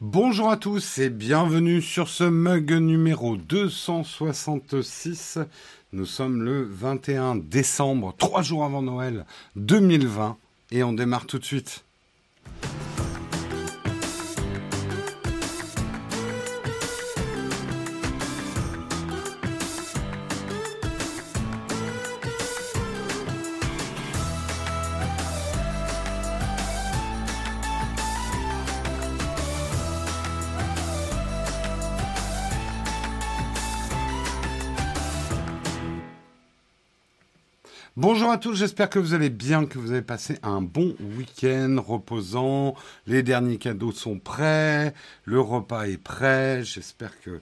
Bonjour à tous et bienvenue sur ce mug numéro 266. Nous sommes le 21 décembre, trois jours avant Noël 2020 et on démarre tout de suite. Bonjour à tous, j'espère que vous allez bien, que vous avez passé un bon week-end reposant. Les derniers cadeaux sont prêts, le repas est prêt. J'espère que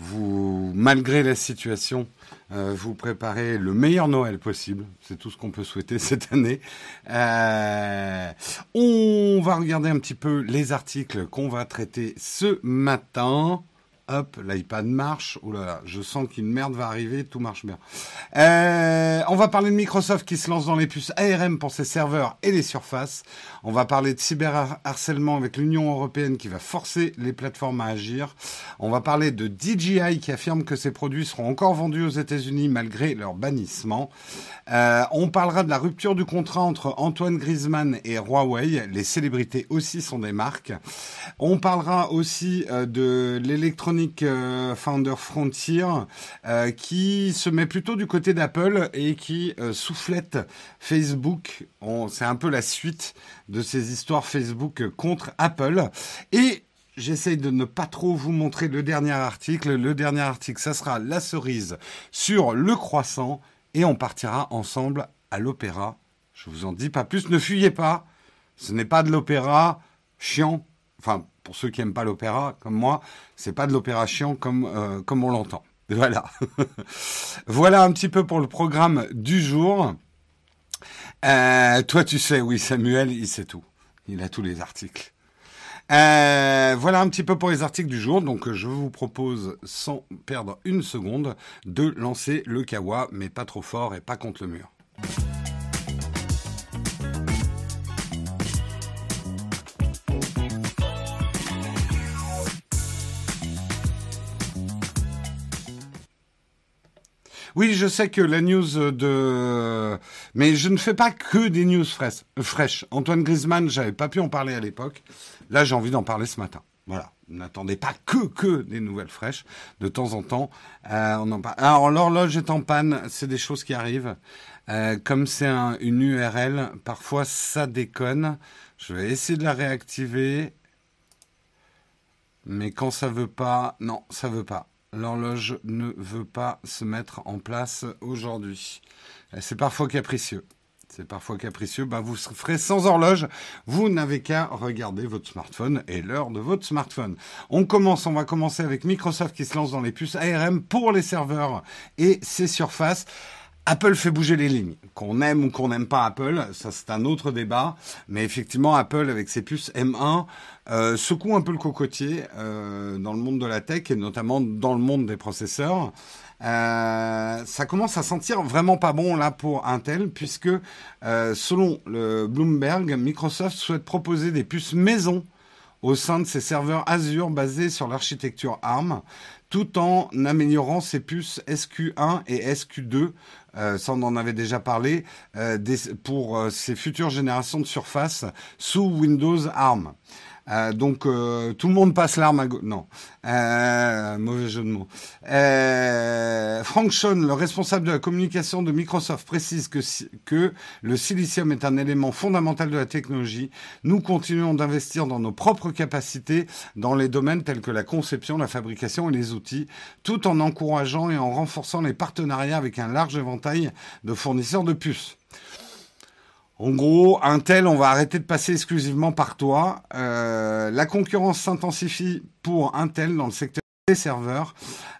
vous, malgré la situation, euh, vous préparez le meilleur Noël possible. C'est tout ce qu'on peut souhaiter cette année. Euh, on va regarder un petit peu les articles qu'on va traiter ce matin. Hop, l'iPad marche. Oh là je sens qu'une merde va arriver, tout marche bien. Euh, on va parler de Microsoft qui se lance dans les puces ARM pour ses serveurs et les surfaces. On va parler de cyberharcèlement avec l'Union européenne qui va forcer les plateformes à agir. On va parler de DJI qui affirme que ses produits seront encore vendus aux États-Unis malgré leur bannissement. Euh, on parlera de la rupture du contrat entre Antoine Griezmann et Huawei. Les célébrités aussi sont des marques. On parlera aussi euh, de l'électronique euh, Founder Frontier euh, qui se met plutôt du côté d'Apple et qui soufflette Facebook. C'est un peu la suite de ces histoires Facebook contre Apple. Et J'essaye de ne pas trop vous montrer le dernier article. Le dernier article, ça sera la cerise sur le croissant et on partira ensemble à l'opéra. Je vous en dis pas plus, ne fuyez pas. Ce n'est pas de l'opéra chiant. Enfin, pour ceux qui n'aiment pas l'opéra, comme moi, c'est pas de l'opéra chiant comme, euh, comme on l'entend. Voilà. voilà un petit peu pour le programme du jour. Euh, toi, tu sais, oui, Samuel, il sait tout. Il a tous les articles. Euh, voilà un petit peu pour les articles du jour. Donc, je vous propose, sans perdre une seconde, de lancer le kawa, mais pas trop fort et pas contre le mur. Oui, je sais que la news de... Mais je ne fais pas que des news fraîches. Antoine Griezmann, j'avais pas pu en parler à l'époque. Là, j'ai envie d'en parler ce matin. Voilà. N'attendez pas que que des nouvelles fraîches. De temps en temps, euh, on en parle. Alors l'horloge est en panne, c'est des choses qui arrivent. Euh, comme c'est un, une URL, parfois ça déconne. Je vais essayer de la réactiver. Mais quand ça veut pas, non, ça veut pas. L'horloge ne veut pas se mettre en place aujourd'hui. C'est parfois capricieux. C'est parfois capricieux. Bah, vous ferez sans horloge. Vous n'avez qu'à regarder votre smartphone et l'heure de votre smartphone. On commence, on va commencer avec Microsoft qui se lance dans les puces ARM pour les serveurs et ses surfaces. Apple fait bouger les lignes. Qu'on aime ou qu'on n'aime pas Apple, ça c'est un autre débat. Mais effectivement, Apple avec ses puces M1 euh, secoue un peu le cocotier euh, dans le monde de la tech et notamment dans le monde des processeurs. Euh, ça commence à sentir vraiment pas bon là pour Intel puisque selon le Bloomberg, Microsoft souhaite proposer des puces maison au sein de ses serveurs Azure basés sur l'architecture ARM, tout en améliorant ses puces SQ1 et SQ2. Euh, ça, on en avait déjà parlé euh, pour euh, ses futures générations de surface sous Windows ARM. Euh, donc euh, tout le monde passe l'arme à gauche. Non, euh, mauvais jeu de mots. Frank Sean, le responsable de la communication de Microsoft, précise que le silicium est un élément fondamental de la technologie. Nous continuons d'investir dans nos propres capacités dans les domaines tels que la conception, la fabrication et les outils, tout en encourageant et en renforçant les partenariats avec un large éventail de fournisseurs de puces. En gros, Intel, on va arrêter de passer exclusivement par toi. Euh, la concurrence s'intensifie pour Intel dans le secteur des serveurs.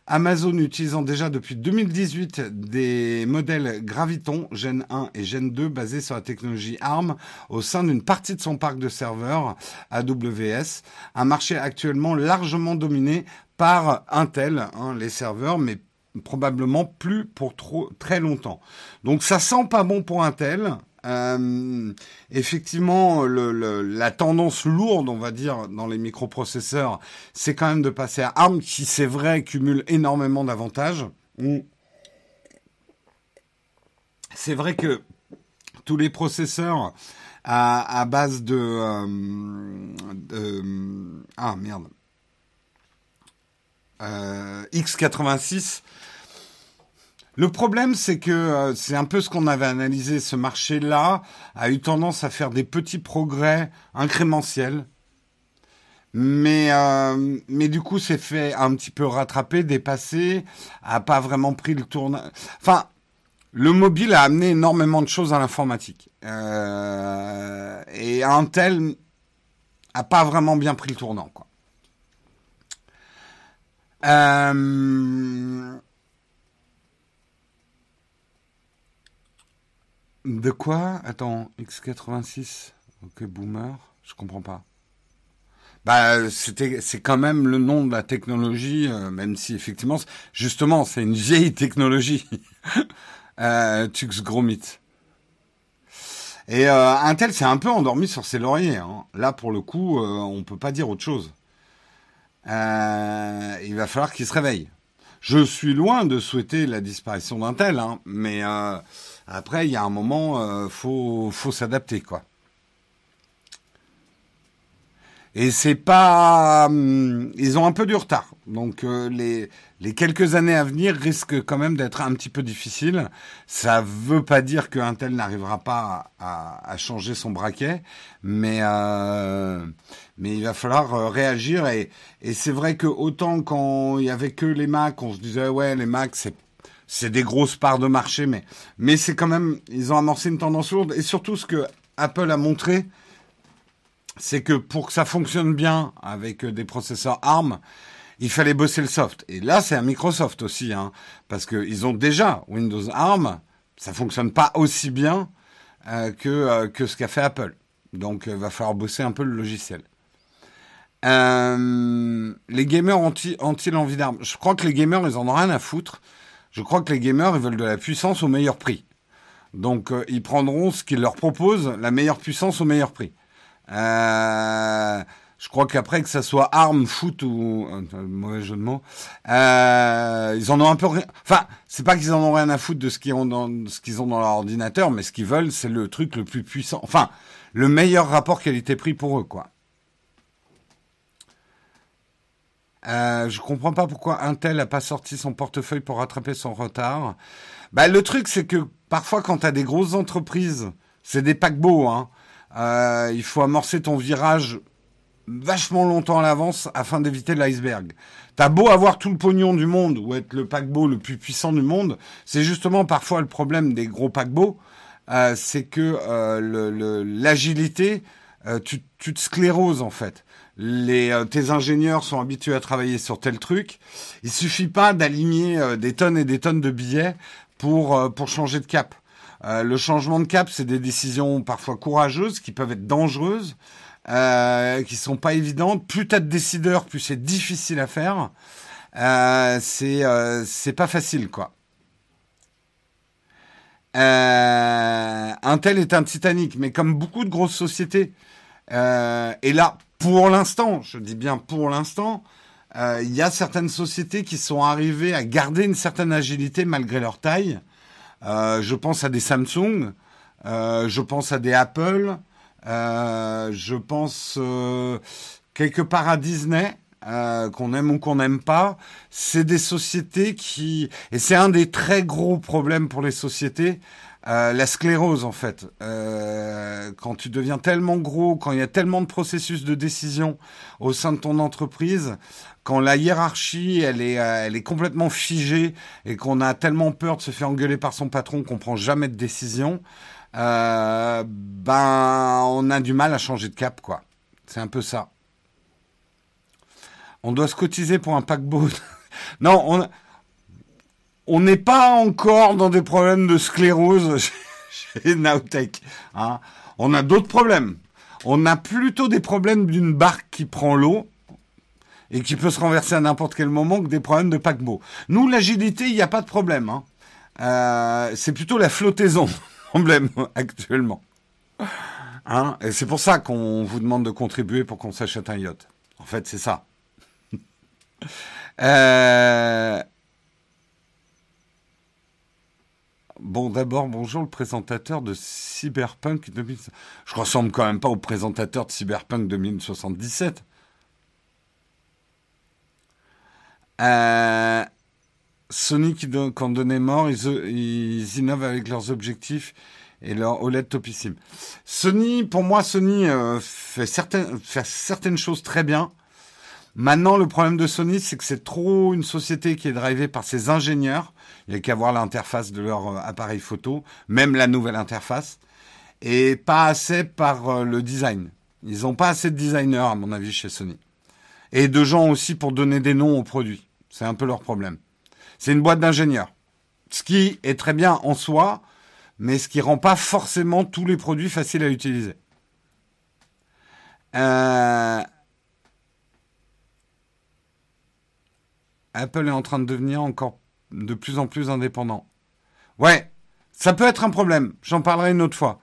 Amazon utilisant déjà depuis 2018 des modèles Graviton Gen 1 et Gen 2 basés sur la technologie ARM au sein d'une partie de son parc de serveurs AWS, un marché actuellement largement dominé par Intel, hein, les serveurs, mais probablement plus pour trop très longtemps. Donc ça sent pas bon pour Intel. Euh, effectivement, la tendance lourde, on va dire, dans les microprocesseurs, c'est quand même de passer à ARM, qui c'est vrai cumule énormément d'avantages. C'est vrai que tous les processeurs à, base de, euh, de ah merde euh, x86 le problème, c'est que euh, c'est un peu ce qu'on avait analysé. Ce marché-là a eu tendance à faire des petits progrès incrémentiels. Mais, euh, du coup, c'est fait un petit peu rattraper, dépasser, a pas vraiment pris le tournage. Enfin, le mobile a amené énormément de choses à l'informatique. Euh, et Intel a pas vraiment bien pris le tournant, quoi. Euh, De quoi? Attends, X86 Ok, boomer Je comprends pas. Bah, c'est quand même le nom de la technologie, euh, même si effectivement, justement, c'est une vieille technologie. euh, Tux Gromit. Et euh, Intel s'est un peu endormi sur ses lauriers. Hein. Là, pour le coup, euh, on peut pas dire autre chose. Il va falloir qu'il se réveille. Je suis loin de souhaiter la disparition d'Intel, hein, mais après, il y a un moment, euh, faut, faut s'adapter, quoi. Et c'est pas, hum, ils ont un peu du retard. Donc euh, les les quelques années à venir risquent quand même d'être un petit peu difficiles. Ça veut pas dire que Intel n'arrivera pas à, à, changer son braquet, mais euh, mais il va falloir euh, réagir. Et, et c'est vrai que autant quand il y avait que les Mac, on se disait ouais les Mac c'est c'est des grosses parts de marché, mais, c'est quand même, ils ont amorcé une tendance lourde. Et surtout, ce que Apple a montré, c'est que pour que ça fonctionne bien avec des processeurs ARM, il fallait bosser le soft. Et là, c'est à Microsoft aussi, hein, parce qu'ils ont déjà Windows ARM, ça fonctionne pas aussi bien euh, que, euh, que ce qu'a fait Apple. Donc, il va falloir bosser un peu le logiciel. Euh, les gamers ont-ils ont l'envie d'armes Je crois que les gamers, ils en ont rien à foutre. Je crois que les gamers, ils veulent de la puissance au meilleur prix. Donc, euh, ils prendront ce qu'ils leur proposent, la meilleure puissance au meilleur prix. Euh, je crois qu'après que ça soit arme, foot ou euh, mauvais jeu de mots, euh, ils en ont un peu rien. Enfin, c'est pas qu'ils en ont rien à foutre de ce qu'ils ont dans ce qu'ils ont dans leur ordinateur, mais ce qu'ils veulent, c'est le truc le plus puissant. Enfin, le meilleur rapport qualité-prix pour eux, quoi. Euh, je comprends pas pourquoi Intel a pas sorti son portefeuille pour rattraper son retard. Bah, le truc, c'est que parfois, quand tu as des grosses entreprises, c'est des paquebots. Hein. Euh, il faut amorcer ton virage vachement longtemps à l'avance afin d'éviter l'iceberg. T'as beau avoir tout le pognon du monde ou être le paquebot le plus puissant du monde, c'est justement parfois le problème des gros paquebots, euh, c'est que euh, l'agilité, tu, tu te scléroses en fait euh, tes ingénieurs sont habitués à travailler sur tel truc. Il suffit pas d'aligner euh, des tonnes et des tonnes de billets pour, euh, changer de cap. le changement de cap, c'est des décisions parfois courageuses qui peuvent être dangereuses, qui sont pas évidentes. Plus t'as de décideurs, plus c'est difficile à faire. c'est c'est pas facile quoi. Intel est un Titanic, mais comme beaucoup de grosses sociétés. Et là, pour l'instant, je dis bien pour l'instant, euh, il y a certaines sociétés qui sont arrivées à garder une certaine agilité malgré leur taille. Euh, je pense à des Samsung, euh, je pense à des Apple, euh, je pense euh, quelque part à Disney. Euh, qu'on aime ou qu'on n'aime pas, c'est des sociétés qui et c'est un des très gros problèmes pour les sociétés, euh, la sclérose en fait. Euh, quand tu deviens tellement gros, quand il y a tellement de processus de décision au sein de ton entreprise, quand la hiérarchie elle est, euh, elle est complètement figée et qu'on a tellement peur de se faire engueuler par son patron qu'on prend jamais de décision, ben on a du mal à changer de cap quoi. C'est un peu ça. On doit se cotiser pour un paquebot. non, on on n'est pas encore dans des problèmes de sclérose chez Nowtech. Hein. On a d'autres problèmes. On a plutôt des problèmes d'une barque qui prend l'eau et qui peut se renverser à n'importe quel moment que des problèmes de paquebot. Nous, l'agilité, il n'y a pas de problème. Hein. Euh, c'est plutôt la flottaison. problème actuellement. Hein et c'est pour ça qu'on vous demande de contribuer pour qu'on s'achète un yacht. En fait, c'est ça. euh... Bon, d'abord, bonjour le présentateur de Cyberpunk 2000. Je ressemble quand même pas au présentateur de Cyberpunk 2077. Euh, Sony, qui quand donnait mort, ils, innovent avec leurs objectifs et leur OLED topissime. Sony, pour moi, Sony euh, fait, fait certaines choses très bien. Maintenant, le problème de Sony, c'est que c'est trop une société qui est drivée par ses ingénieurs il n'y a qu'à voir l'interface de leur euh, appareil photo, même la nouvelle interface, et pas assez par euh, le design. Ils n'ont pas assez de designers, à mon avis, chez Sony. Et de gens aussi pour donner des noms aux produits. C'est un peu leur problème. C'est une boîte d'ingénieurs. Ce qui est très bien en soi, mais ce qui rend pas forcément tous les produits faciles à utiliser. Euh, Apple est en train de devenir encore de plus en plus indépendant. Ouais, ça peut être un problème. J'en parlerai une autre fois.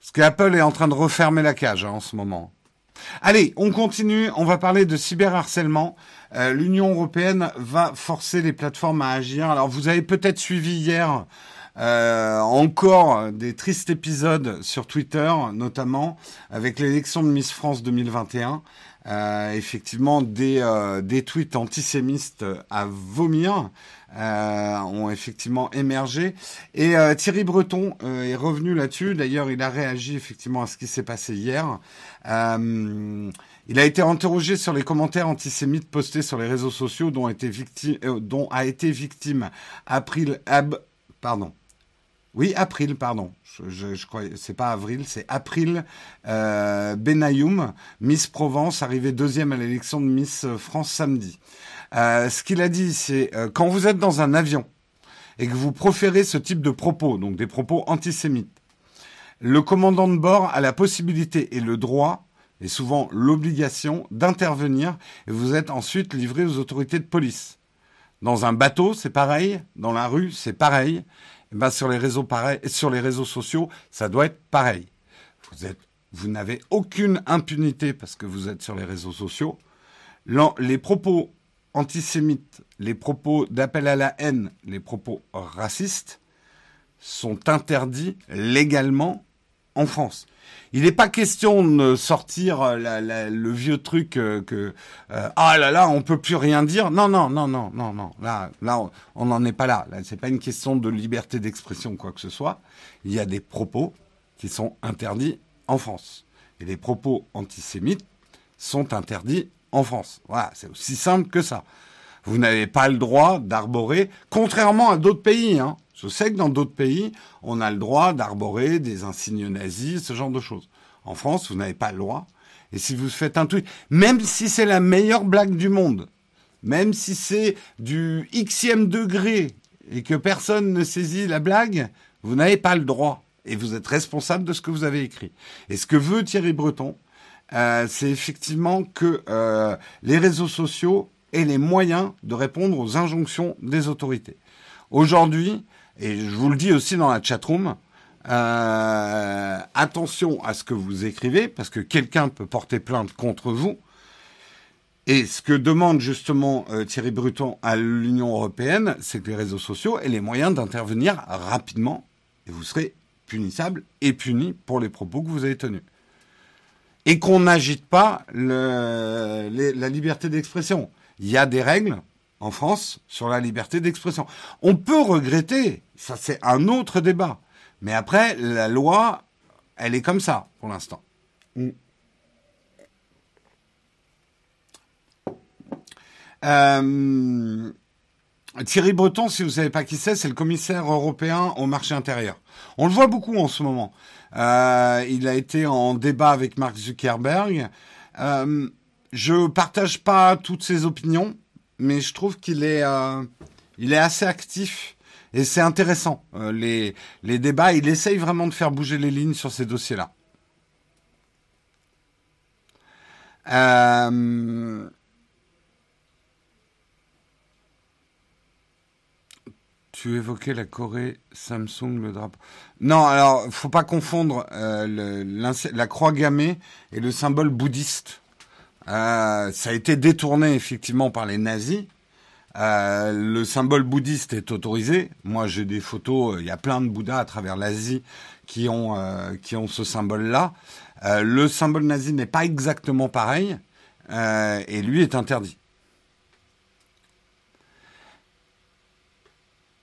Parce qu'Apple est en train de refermer la cage hein, en ce moment. Allez, on continue. On va parler de cyberharcèlement. Euh, L'Union européenne va forcer les plateformes à agir. Alors, vous avez peut-être suivi hier euh, encore des tristes épisodes sur Twitter, notamment avec l'élection de Miss France 2021. Euh, effectivement, des, des tweets antisémites à vomir. Euh, ont effectivement émergé. Et euh, Thierry Breton euh, est revenu là-dessus. D'ailleurs, il a réagi effectivement à ce qui s'est passé hier. il a été interrogé sur les commentaires antisémites postés sur les réseaux sociaux dont, a été victime, dont a été victime April Ab, pardon. Oui, April, pardon. Je, crois, c'est pas avril, c'est April euh, Benayoum, Miss Provence, arrivée deuxième à l'élection de Miss France samedi. Euh, ce qu'il a dit, c'est euh, quand vous êtes dans un avion et que vous proférez ce type de propos, donc des propos antisémites, le commandant de bord a la possibilité et le droit, et souvent l'obligation, d'intervenir et vous êtes ensuite livré aux autorités de police. Dans un bateau, c'est pareil. Dans la rue, c'est pareil. Eh ben, sur les réseaux pareil, sur les réseaux sociaux, ça doit être pareil. Vous n'avez aucune impunité parce que vous êtes sur les réseaux sociaux. Les propos antisémites, les propos d'appel à la haine, les propos racistes sont interdits légalement en France. Il n'est pas question de sortir euh, le vieux truc euh, que euh, ah là là on peut plus rien dire. Non non non non non non là là on n'en est pas là. Là c'est pas une question de liberté d'expression quoi que ce soit. Il y a des propos qui sont interdits en France et les propos antisémites sont interdits en France. Voilà, c'est aussi simple que ça. Vous n'avez pas le droit d'arborer, contrairement à d'autres pays. Hein. Je sais que dans d'autres pays, on a le droit d'arborer des insignes nazis, ce genre de choses. En France, vous n'avez pas le droit. Et si vous faites un truc, même si c'est la meilleure blague du monde, même si c'est du xème degré et que personne ne saisit la blague, vous n'avez pas le droit. Et vous êtes responsable de ce que vous avez écrit. Et ce que veut Thierry Breton, euh, c'est effectivement que euh, les réseaux sociaux aient les moyens de répondre aux injonctions des autorités. Aujourd'hui, et je vous le dis aussi dans la chatroom, euh, attention à ce que vous écrivez, parce que quelqu'un peut porter plainte contre vous. Et ce que demande justement euh, Thierry Bruton à l'Union européenne, c'est que les réseaux sociaux aient les moyens d'intervenir rapidement, et vous serez punissable et puni pour les propos que vous avez tenus et qu'on n'agite pas la liberté d'expression. Il y a des règles en France sur la liberté d'expression. On peut regretter, ça c'est un autre débat. Mais après, la loi, elle est comme ça pour l'instant. Euh, Thierry Breton, si vous ne savez pas qui c'est, c'est le commissaire européen au marché intérieur. On le voit beaucoup en ce moment. Euh, il a été en débat avec Mark Zuckerberg. Euh, je partage pas toutes ses opinions, mais je trouve qu'il est, euh, est assez actif et c'est intéressant. Euh, les, les débats, il essaye vraiment de faire bouger les lignes sur ces dossiers-là. Euh, tu évoquais la Corée, Samsung, le drapeau. Non, alors, faut pas confondre la croix gammée et le symbole bouddhiste. Euh, ça a été détourné effectivement par les nazis. Euh, le symbole bouddhiste est autorisé. Moi, j'ai des photos. Il y a plein de Bouddhas à travers l'Asie qui ont qui ont ce symbole-là. le symbole nazi n'est pas exactement pareil et lui est interdit.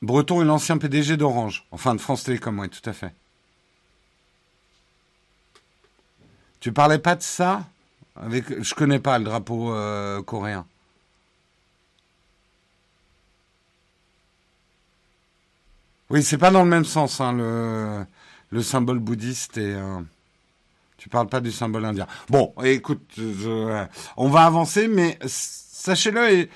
Breton est l'ancien PDG d'Orange. Enfin, de France Télécom, oui, tout à fait. Tu parlais pas de ça? Avec, Je connais pas le drapeau euh, coréen. Oui, c'est pas dans le même sens, hein, le, le symbole bouddhiste et. Euh, tu parles pas du symbole indien. Bon, écoute, on va avancer, mais sachez-le,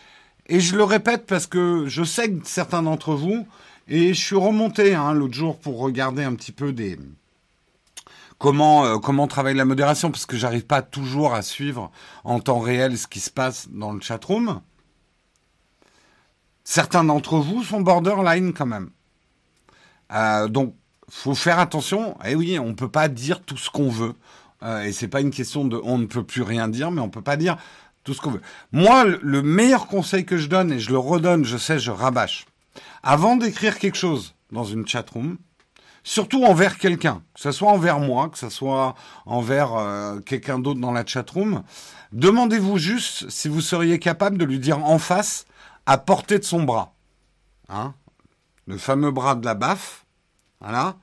et je le répète parce que je sais que certains d'entre vous, et je suis remonté hein, l'autre jour pour regarder un petit peu des comment euh, comment travaille la modération parce que j'arrive pas toujours à suivre en temps réel ce qui se passe dans le chatroom. Certains d'entre vous sont borderline quand même. Euh, donc faut faire attention. Et eh oui, on peut pas dire tout ce qu'on veut. Euh, et c'est pas une question de on ne peut plus rien dire, mais on peut pas dire tout ce qu'on veut. Moi, le meilleur conseil que je donne, et je le redonne, je sais, je rabâche, avant d'écrire quelque chose dans une chatroom, surtout envers quelqu'un, que ce soit envers moi, que ce soit envers euh, quelqu'un d'autre dans la chatroom, demandez-vous juste si vous seriez capable de lui dire en face, à portée de son bras. Hein? Le fameux bras de la baffe. Voilà.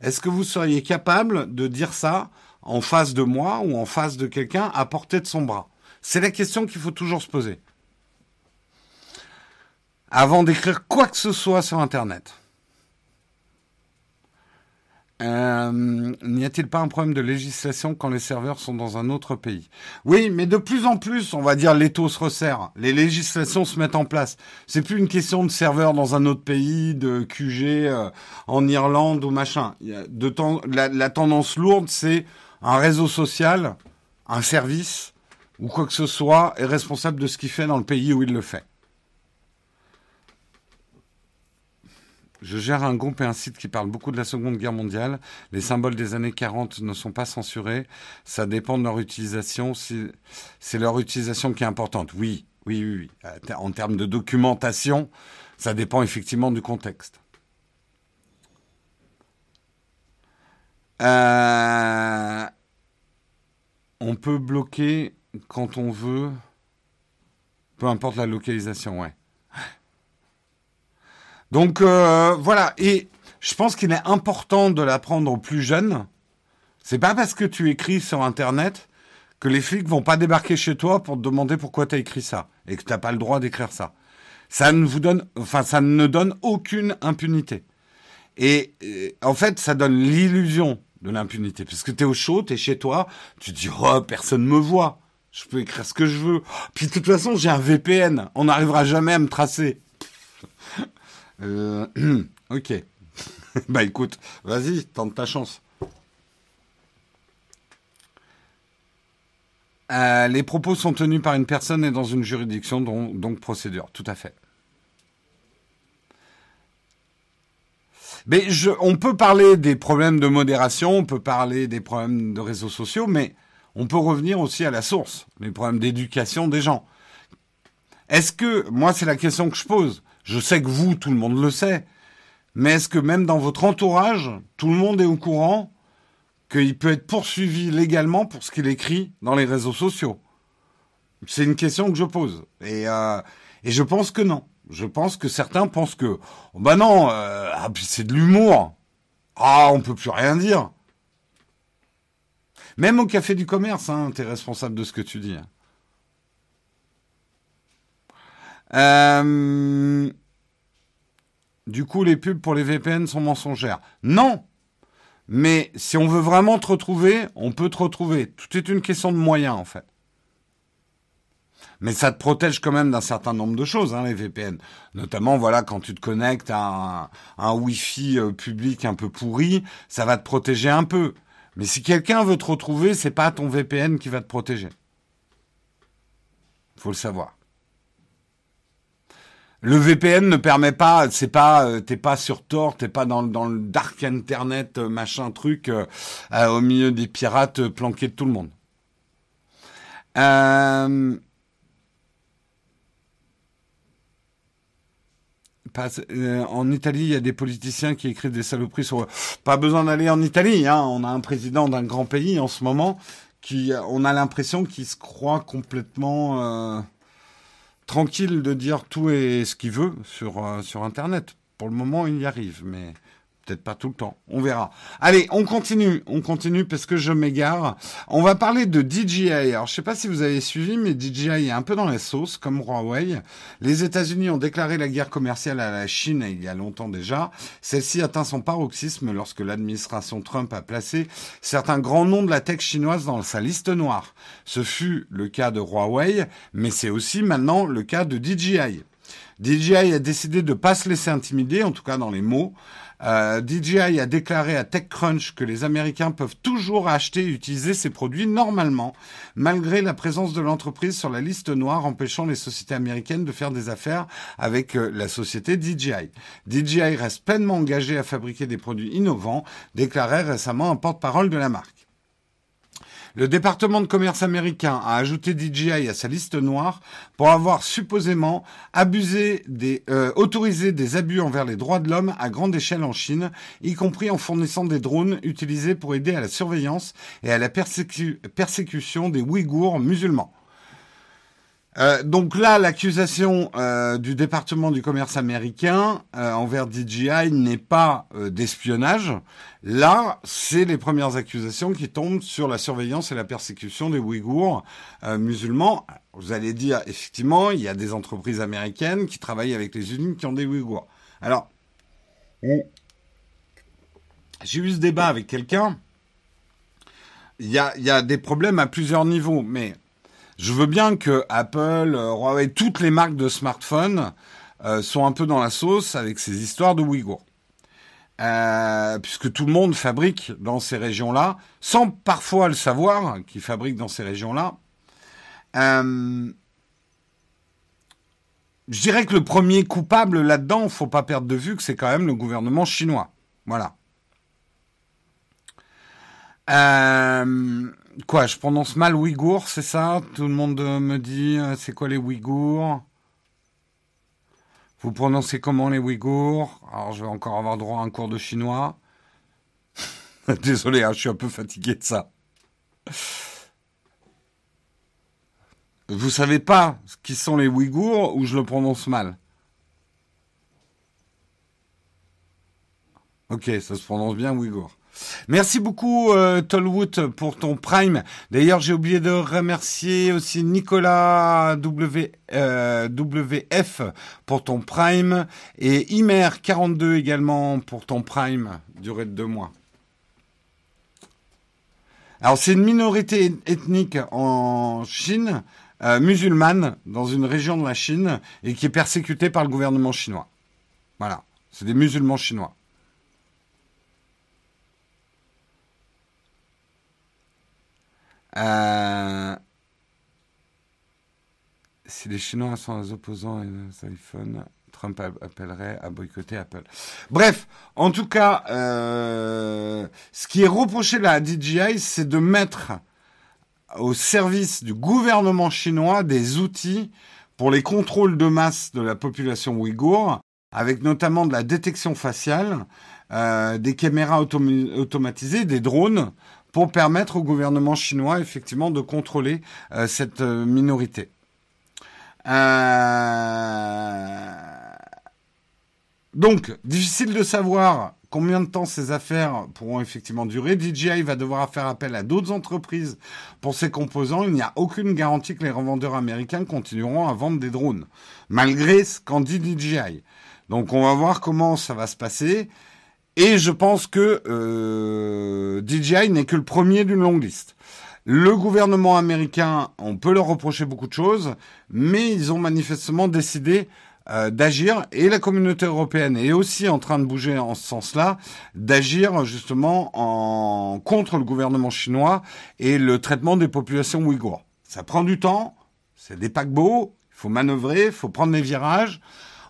Est-ce que vous seriez capable de dire ça en face de moi ou en face de quelqu'un à portée de son bras? C'est la question qu'il faut toujours se poser. Avant d'écrire quoi que ce soit sur Internet. Euh, n'y a-t-il pas un problème de législation quand les serveurs sont dans un autre pays? Oui, mais de plus en plus, on va dire, l'étau se resserre. Les législations se mettent en place. C'est plus une question de serveur dans un autre pays, de QG euh, en Irlande ou machin. de la tendance lourde, c'est un réseau social, un service ou quoi que ce soit est responsable de ce qu'il fait dans le pays où il le fait. Je gère un groupe et un site qui parle beaucoup de la Seconde Guerre mondiale. Les symboles des années 40 ne sont pas censurés. Ça dépend de leur utilisation. C'est leur utilisation qui est importante. Oui, oui, oui. Euh, en termes de documentation, ça dépend effectivement du contexte. Euh, on peut bloquer quand on veut, peu importe la localisation, ouais. Donc euh, voilà, et je pense qu'il est important de l'apprendre aux plus jeunes. C'est pas parce que tu écris sur Internet que les flics vont pas débarquer chez toi pour te demander pourquoi tu as écrit ça et que tu n'as pas le droit d'écrire ça. Ça ne vous donne, enfin, ça ne donne aucune impunité. Et, et en fait, ça donne l'illusion de l'impunité parce que tu es au chaud, tu es chez toi, tu te dis oh personne me voit. Je peux écrire ce que je veux. Puis de toute façon, j'ai un VPN. On n'arrivera jamais à me tracer. Euh, ok. bah écoute, vas-y, tente ta chance. Euh, les propos sont tenus par une personne et dans une juridiction, donc procédure. Tout à fait. Mais je, on peut parler des problèmes de modération, on peut parler des problèmes de réseaux sociaux, mais on peut revenir aussi à la source, les problèmes d'éducation des gens. Est-ce que, moi c'est la question que je pose, je sais que vous, tout le monde le sait, mais est-ce que même dans votre entourage, tout le monde est au courant qu'il peut être poursuivi légalement pour ce qu'il écrit dans les réseaux sociaux? C'est une question que je pose. Et, euh, je pense que non. Je pense que certains pensent que, oh bah non, euh, ah, c'est de l'humour. Ah, on peut plus rien dire. Même au café du commerce, hein, tu es responsable de ce que tu dis. Euh, du coup, les pubs pour les VPN sont mensongères. Non Mais si on veut vraiment te retrouver, on peut te retrouver. Tout est une question de moyens, en fait. Mais ça te protège quand même d'un certain nombre de choses, hein, les VPN. Notamment, voilà, quand tu te connectes à un, un Wi-Fi euh, public un peu pourri, ça va te protéger un peu. Mais si quelqu'un veut te retrouver, c'est pas ton VPN qui va te protéger. Faut le savoir. Le VPN ne permet pas, c'est pas, euh, t'es pas sur Tor, t'es pas dans, dans le dark internet, euh, machin truc, euh, au milieu des pirates planqués de tout le monde. en Italie, il y a des politiciens qui écrivent des saloperies sur. Pas besoin d'aller en Italie. Hein. On a un président d'un grand pays en ce moment qui, on a l'impression qu'il se croit complètement tranquille de dire tout et ce qu'il veut sur, euh, sur Internet. Pour le moment, il y arrive, mais Peut-être pas tout le temps. On verra. Allez, on continue. On continue parce que je m'égare. On va parler de DJI. Alors, je sais pas si vous avez suivi, mais DJI est un peu dans la sauce, comme Huawei. Les États-Unis ont déclaré la guerre commerciale à la Chine il y a longtemps déjà. Celle-ci atteint son paroxysme lorsque l'administration Trump a placé certains grands noms de la tech chinoise dans sa liste noire. Ce fut le cas de Huawei, mais c'est aussi maintenant le cas de DJI. DJI a décidé de pas se laisser intimider, en tout cas dans les mots. Euh, DJI a déclaré à TechCrunch que les Américains peuvent toujours acheter et utiliser ces produits normalement, malgré la présence de l'entreprise sur la liste noire empêchant les sociétés américaines de faire des affaires avec euh, la société DJI. DJI reste pleinement engagé à fabriquer des produits innovants, déclarait récemment un porte-parole de la marque. Le département de commerce américain a ajouté DJI à sa liste noire pour avoir supposément euh, autorisé des abus envers les droits de l'homme à grande échelle en Chine, y compris en fournissant des drones utilisés pour aider à la surveillance et à la persécution des Ouïghours musulmans. Euh, donc là, l'accusation euh, du département du commerce américain euh, envers DJI n'est pas d'espionnage. Là, c'est les premières accusations qui tombent sur la surveillance et la persécution des Ouïghours musulmans. Vous allez dire, effectivement, il y a des entreprises américaines qui travaillent avec les usines qui ont des Ouïghours. Alors, j'ai eu ce débat avec quelqu'un. Il y a, y a des problèmes à plusieurs niveaux, mais je veux bien que Apple, euh, Huawei, toutes les marques de smartphones euh, sont un peu dans la sauce avec ces histoires de Ouïghours. Euh, puisque tout le monde fabrique dans ces régions-là, sans parfois le savoir, qu'ils fabriquent dans ces régions-là. je dirais que le premier coupable là-dedans, faut pas perdre de vue que c'est quand même le gouvernement chinois. Voilà. Quoi, je prononce mal Ouïghour, c'est ça? Tout le monde me dit, euh, c'est quoi les Ouïghours? Vous prononcez comment les Ouïghours? Alors, je vais encore avoir droit à un cours de chinois. Désolé, hein, je suis un peu fatigué de ça. Vous savez pas qui sont les Ouïghours ou je le prononce mal? Ok, ça se prononce bien Ouïghour. Merci beaucoup euh, Tolwood pour ton Prime. D'ailleurs, j'ai oublié de remercier aussi Nicolas w, euh, WF pour ton Prime et Imer42 également pour ton Prime, durée de deux mois. Alors, c'est une minorité ethnique en Chine, euh, musulmane, dans une région de la Chine, et qui est persécutée par le gouvernement chinois. Voilà, c'est des musulmans chinois. Euh, si les Chinois sont les opposants les iPhones, Trump appellerait à boycotter Apple. Bref, en tout cas, euh, ce qui est reproché à DJI, c'est de mettre au service du gouvernement chinois des outils pour les contrôles de masse de la population ouïghour, avec notamment de la détection faciale, euh, des caméras automatisées, des drones, pour permettre au gouvernement chinois effectivement de contrôler euh, cette euh, minorité. Euh, donc, difficile de savoir combien de temps ces affaires pourront effectivement durer. DJI va devoir faire appel à d'autres entreprises pour ses composants. Il n'y a aucune garantie que les revendeurs américains continueront à vendre des drones, malgré ce qu'en dit DJI. Donc on va voir comment ça va se passer. Et je pense que euh, DJI n'est que le premier d'une longue liste. Le gouvernement américain, on peut leur reprocher beaucoup de choses, mais ils ont manifestement décidé euh, d'agir, et la communauté européenne est aussi en train de bouger en ce sens-là, d'agir justement en contre le gouvernement chinois et le traitement des populations ouïghours. Ça prend du temps, c'est des paquebots, il faut manœuvrer, il faut prendre les virages.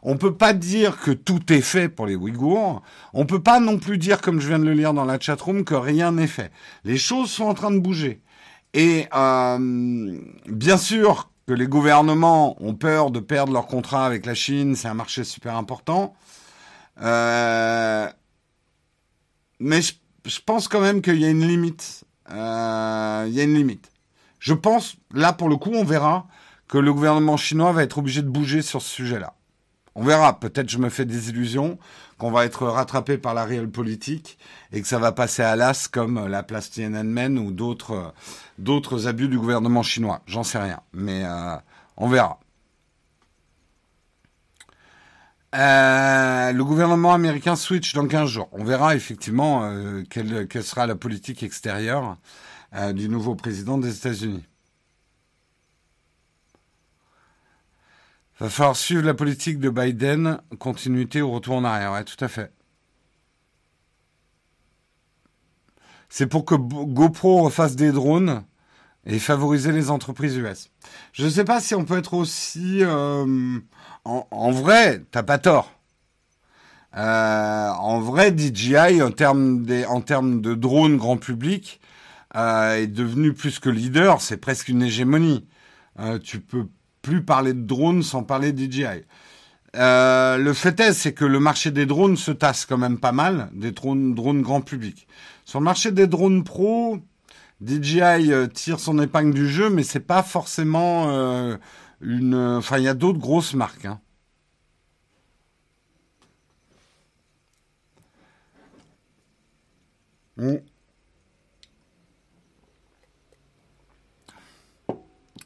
On peut pas dire que tout est fait pour les Ouïghours. On peut pas non plus dire, comme je viens de le lire dans la chatroom, que rien n'est fait. Les choses sont en train de bouger. Et euh, bien sûr que les gouvernements ont peur de perdre leur contrat avec la Chine, c'est un marché super important. Euh, mais je, pense quand même qu'il y a une limite. Euh, il y a une limite. Je pense, là pour le coup, on verra que le gouvernement chinois va être obligé de bouger sur ce sujet-là. On verra, peut-être je me fais des illusions, qu'on va être rattrapé par la réelle politique et que ça va passer à l'as comme la place Tiananmen ou d'autres abus du gouvernement chinois. J'en sais rien, mais euh, on verra. Euh, le gouvernement américain switch dans 15 jours. On verra effectivement euh, quelle, sera la politique extérieure du nouveau président des États-Unis. Va falloir suivre la politique de Biden, continuité ou retour en arrière. Ouais, tout à fait. C'est pour que GoPro refasse des drones et favoriser les entreprises US. Je ne sais pas si on peut être aussi... Euh, en, vrai, t'as pas tort. Euh, en vrai, DJI, en termes, de drones grand public, euh, est devenu plus que leader. C'est presque une hégémonie. tu peux plus parler de drones sans parler DJI. Euh, le fait est, c'est que le marché des drones se tasse quand même pas mal, des drones, drones grand public. Sur le marché des drones pro, DJI euh, tire son épingle du jeu, mais c'est pas forcément euh, une. Enfin, il y a d'autres grosses marques. Hein.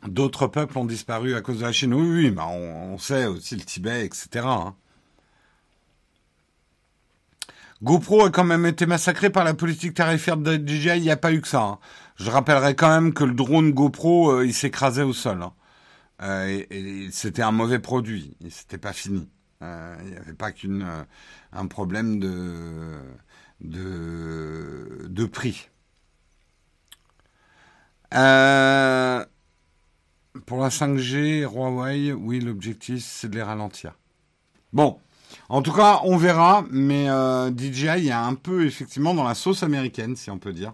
D'autres peuples ont disparu à cause de la Chine. Oui, oui, bah on, sait aussi le Tibet, etc. Hein. GoPro a quand même été massacré par la politique tarifaire de DJI. Il n'y a pas eu que ça. Hein. Je rappellerai quand même que le drone GoPro, euh, il s'écrasait au sol. Hein. Euh, c'était un mauvais produit. Et c'était pas fini. Euh, il n'y avait pas qu'une un problème de, de, de prix. Euh, pour la 5G, Huawei, oui, l'objectif, c'est de les ralentir. Bon, en tout cas, on verra, mais euh, DJI est un peu effectivement dans la sauce américaine, si on peut dire,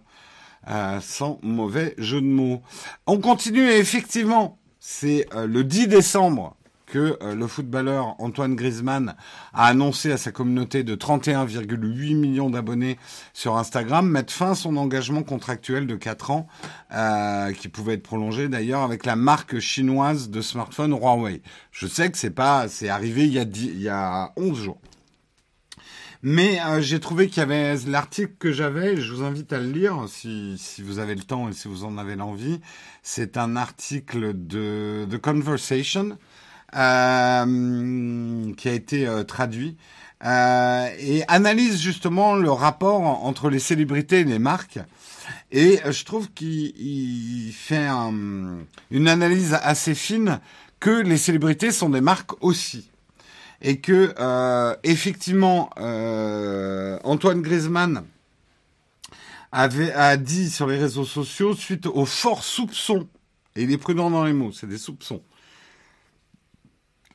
euh, sans mauvais jeu de mots. On continue effectivement, c'est euh, le 10 décembre que euh, le footballeur Antoine Griezmann a annoncé à sa communauté de 31,8 millions d'abonnés sur Instagram mettre fin à son engagement contractuel de 4 ans, euh, qui pouvait être prolongé d'ailleurs avec la marque chinoise de smartphone Huawei. Je sais que c'est pas, c'est arrivé il y a il y a 11 jours. Mais euh, j'ai trouvé qu'il y avait l'article que j'avais, je vous invite à le lire si, si vous avez le temps et si vous en avez l'envie. C'est un article de The Conversation euh, qui a été euh, traduit. Euh, et analyse justement le rapport entre les célébrités et les marques. Et je trouve qu'il fait une analyse assez fine que les célébrités sont des marques aussi. Et que effectivement, Antoine Griezmann avait a dit sur les réseaux sociaux suite aux forts soupçons, et il est prudent dans les mots, c'est des soupçons,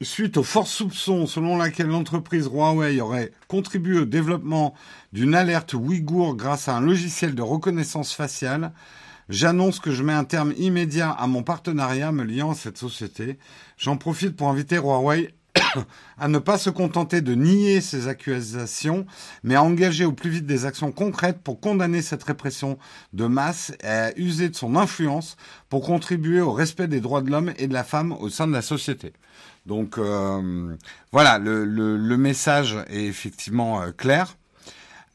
suite aux forts soupçons selon laquelle l'entreprise Huawei aurait contribué au développement d'une alerte ouïghour grâce à un logiciel de reconnaissance faciale, j'annonce que je mets un terme immédiat à mon partenariat me liant à cette société. J'en profite pour inviter Huawei à ne pas se contenter de nier ces accusations, mais à engager au plus vite des actions concrètes pour condamner cette répression de masse et à user de son influence pour contribuer au respect des droits de l'homme et de la femme au sein de la société. Donc euh, voilà, le, message est effectivement euh, clair.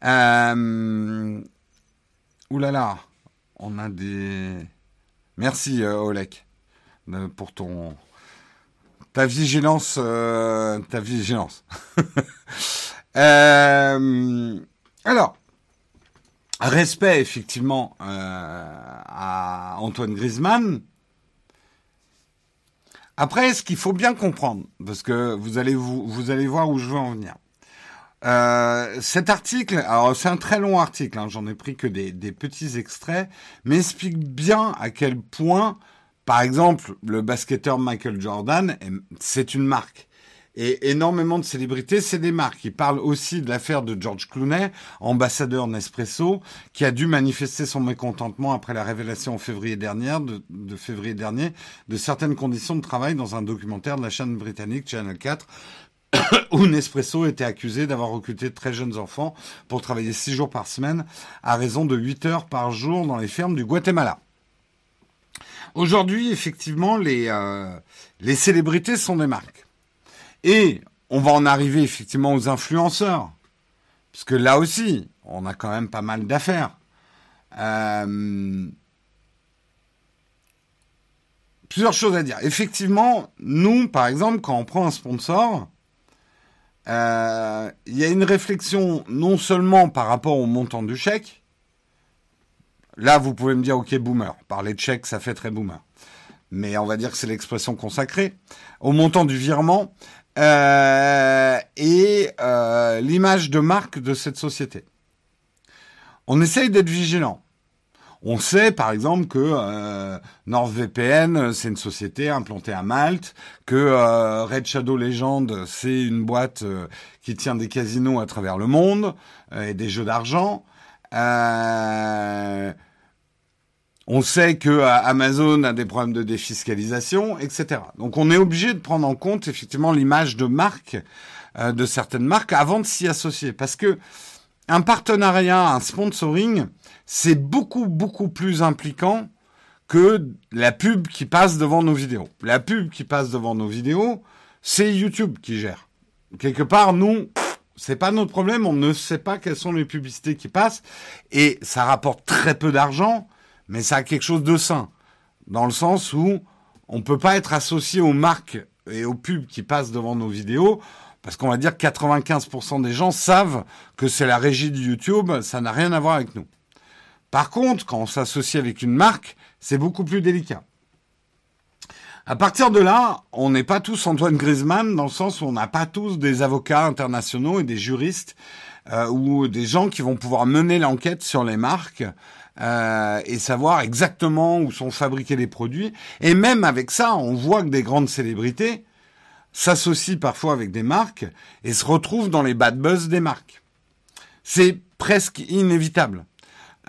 Euh, là, on a des. Merci Olek pour ton ta vigilance, ta vigilance. alors, respect effectivement à Antoine Griezmann. Après, ce qu'il faut bien comprendre, parce que vous allez vous, vous allez voir où je veux en venir. Euh, cet article, alors c'est un très long article, hein, j'en ai pris que des, des petits extraits, m'explique bien à quel point, par exemple, le basketteur Michael Jordan, c'est une marque. Et énormément de célébrités, c'est des marques. Il parle aussi de l'affaire de George Clooney, ambassadeur Nespresso, qui a dû manifester son mécontentement après la révélation en février dernier, de, février dernier, de certaines conditions de travail dans un documentaire de la chaîne britannique Channel 4 où Nespresso était accusé d'avoir recruté de très jeunes enfants pour travailler six jours par semaine à raison de 8 heures par jour dans les fermes du Guatemala. Aujourd'hui, effectivement, les, euh, les célébrités sont des marques. Et on va en arriver effectivement aux influenceurs. Parce que là aussi, on a quand même pas mal d'affaires. Euh, plusieurs choses à dire. Effectivement, nous, par exemple, quand on prend un sponsor, euh, il y a une réflexion non seulement par rapport au montant du chèque. Là, vous pouvez me dire, ok, boomer. Parler de chèque, ça fait très boomer. Mais on va dire que c'est l'expression consacrée. Au montant du virement euh, et euh, l'image de marque de cette société. On essaye d'être vigilant. On sait par exemple que euh, NordVPN, c'est une société implantée à Malte, que euh, Red Shadow Legend, c'est une boîte qui tient des casinos à travers le monde et des jeux d'argent. On sait que Amazon a des problèmes de défiscalisation, etc. Donc on est obligé de prendre en compte effectivement l'image de marque de certaines marques avant de s'y associer, parce que un partenariat, un sponsoring, c'est beaucoup, beaucoup plus impliquant que la pub qui passe devant nos vidéos. La pub qui passe devant nos vidéos, c'est YouTube qui gère. Quelque part, nous, c'est pas notre problème, on ne sait pas quelles sont les publicités qui passent, et ça rapporte très peu d'argent, mais ça a quelque chose de sain, dans le sens où on peut pas être associé aux marques et aux pubs qui passent devant nos vidéos, parce qu'on va dire que 95% des gens savent que c'est la régie de YouTube, ça n'a rien à voir avec nous. Par contre, quand on s'associe avec une marque, c'est beaucoup plus délicat. À partir de là, on n'est pas tous Antoine Griezmann dans le sens où on n'a pas tous des avocats internationaux et des juristes euh, ou des gens qui vont pouvoir mener l'enquête sur les marques euh, et savoir exactement où sont fabriqués les produits. Et même avec ça, on voit que des grandes célébrités s'associent parfois avec des marques et se retrouvent dans les bad buzz des marques. C'est presque inévitable.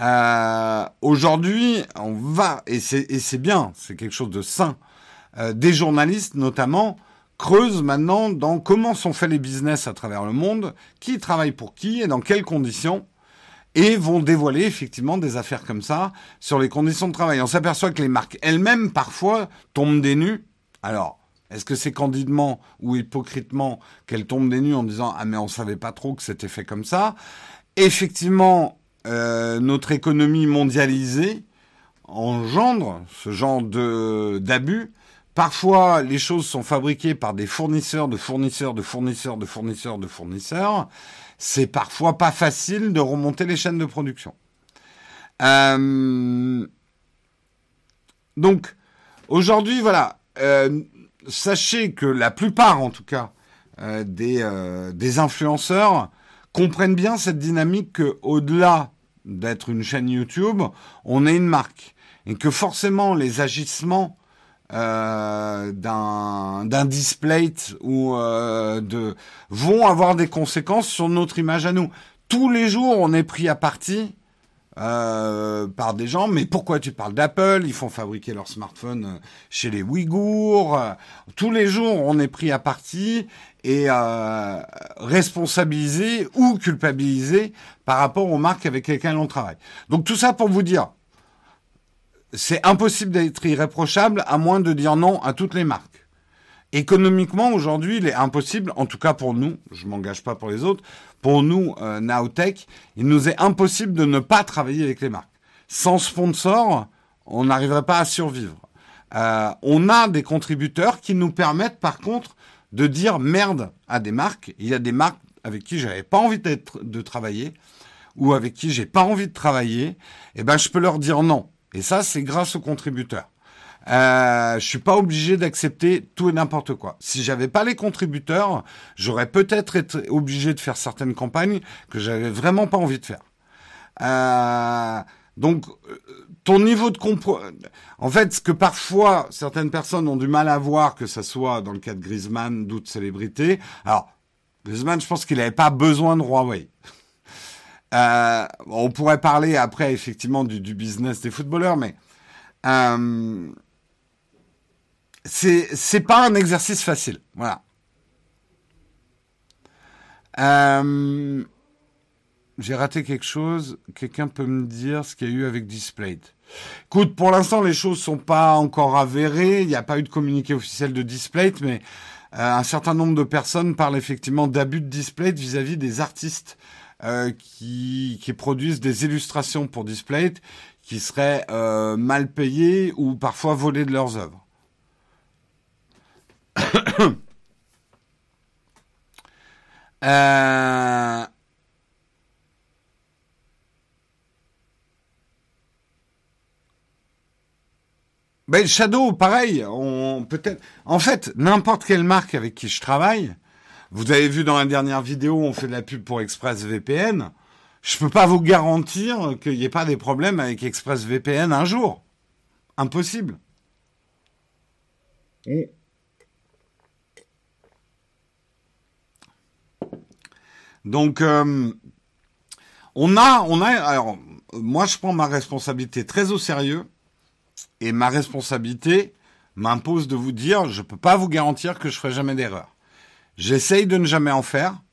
Euh, Aujourd'hui, on va, et c'est bien, c'est quelque chose de sain, euh, des journalistes notamment creusent maintenant dans comment sont faits les business à travers le monde, qui travaille pour qui et dans quelles conditions, et vont dévoiler effectivement des affaires comme ça sur les conditions de travail. On s'aperçoit que les marques elles-mêmes parfois tombent des nues. Alors, est-ce que c'est candidement ou hypocritement qu'elles tombent des nues en disant ah mais on savait pas trop que c'était fait comme ça? Effectivement, euh, notre économie mondialisée engendre ce genre de d'abus. Parfois, les choses sont fabriquées par des fournisseurs de fournisseurs de fournisseurs de fournisseurs de fournisseurs. C'est parfois pas facile de remonter les chaînes de production. Euh, donc, aujourd'hui, voilà, euh, sachez que la plupart, en tout cas, des, des influenceurs comprennent bien cette dynamique qu'au-delà d'être une chaîne YouTube, on est une marque. Et que forcément, les agissements euh, d'un display ou euh, de vont avoir des conséquences sur notre image à nous. Tous les jours, on est pris à partie euh, par des gens. Mais pourquoi tu parles d'Apple? Ils font fabriquer leurs smartphones chez les Ouïghours. Tous les jours, on est pris à partie et euh, responsabilisé ou culpabilisé par rapport aux marques avec lesquelles on travaille. Donc tout ça pour vous dire, c'est impossible d'être irréprochable à moins de dire non à toutes les marques. Économiquement, aujourd'hui, il est impossible, en tout cas pour nous, je m'engage pas pour les autres, pour nous, euh, Naotech, il nous est impossible de ne pas travailler avec les marques. Sans sponsor, on n'arriverait pas à survivre. Euh, on a des contributeurs qui nous permettent, par contre, de dire merde à des marques. Il y a des marques avec qui j'avais pas envie d'être, de travailler ou avec qui j'ai pas envie de travailler. Eh ben, je peux leur dire non. Et ça, c'est grâce aux contributeurs. Euh, je suis pas obligé d'accepter tout et n'importe quoi. Si j'avais pas les contributeurs, j'aurais peut-être été obligé de faire certaines campagnes que j'avais vraiment pas envie de faire. Euh, Donc, euh, ton niveau de compro... En fait, ce que parfois certaines personnes ont du mal à voir, que ce soit dans le cas de Griezmann, d'autres célébrités. Alors, Griezmann, je pense qu'il n'avait pas besoin de Huawei. Euh, on pourrait parler après, effectivement, du, business des footballeurs, mais euh, c'est pas un exercice facile. Voilà. Euh, j'ai raté quelque chose. Quelqu'un peut me dire ce qu'il y a eu avec Displate Écoute, pour l'instant, les choses sont pas encore avérées. Il n'y a pas eu de communiqué officiel de Displate, mais euh, un certain nombre de personnes parlent effectivement d'abus de Displate vis-à-vis des artistes euh, qui, produisent des illustrations pour Displate qui seraient euh, mal payés ou parfois volés de leurs œuvres. euh, Ben, Shadow, pareil, on peut-être. En fait, n'importe quelle marque avec qui je travaille, vous avez vu dans la dernière vidéo, on fait de la pub pour ExpressVPN. Je peux pas vous garantir qu'il n'y ait pas des problèmes avec ExpressVPN un jour. Impossible. Donc, euh, on a, on a. Alors, moi, je prends ma responsabilité très au sérieux. Et ma responsabilité m'impose de vous dire, je ne peux pas vous garantir que je ferai jamais d'erreur. J'essaye de ne jamais en faire.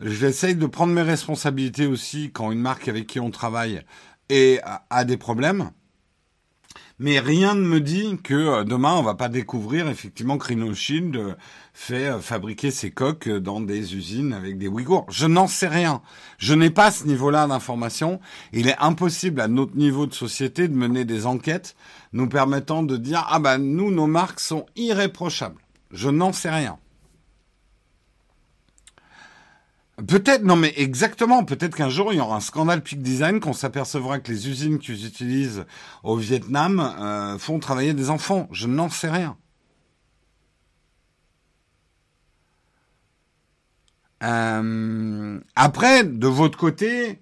J'essaye de prendre mes responsabilités aussi quand une marque avec qui on travaille a des problèmes mais rien ne me dit que euh, demain on va pas découvrir effectivement que Rhino Shield euh, fait euh, fabriquer ses coques dans des usines avec des Ouïghours. Je n'en sais rien. Je n'ai pas ce niveau-là d'information. Il est impossible à notre niveau de société de mener des enquêtes nous permettant de dire ah ben nous nos marques sont irréprochables. Je n'en sais rien. Peut-être, non mais exactement, peut-être qu'un jour il y aura un scandale Peak Design qu'on s'apercevra que les usines qu'ils utilisent au Vietnam euh, font travailler des enfants. Je n'en sais rien. Euh, après, de votre côté,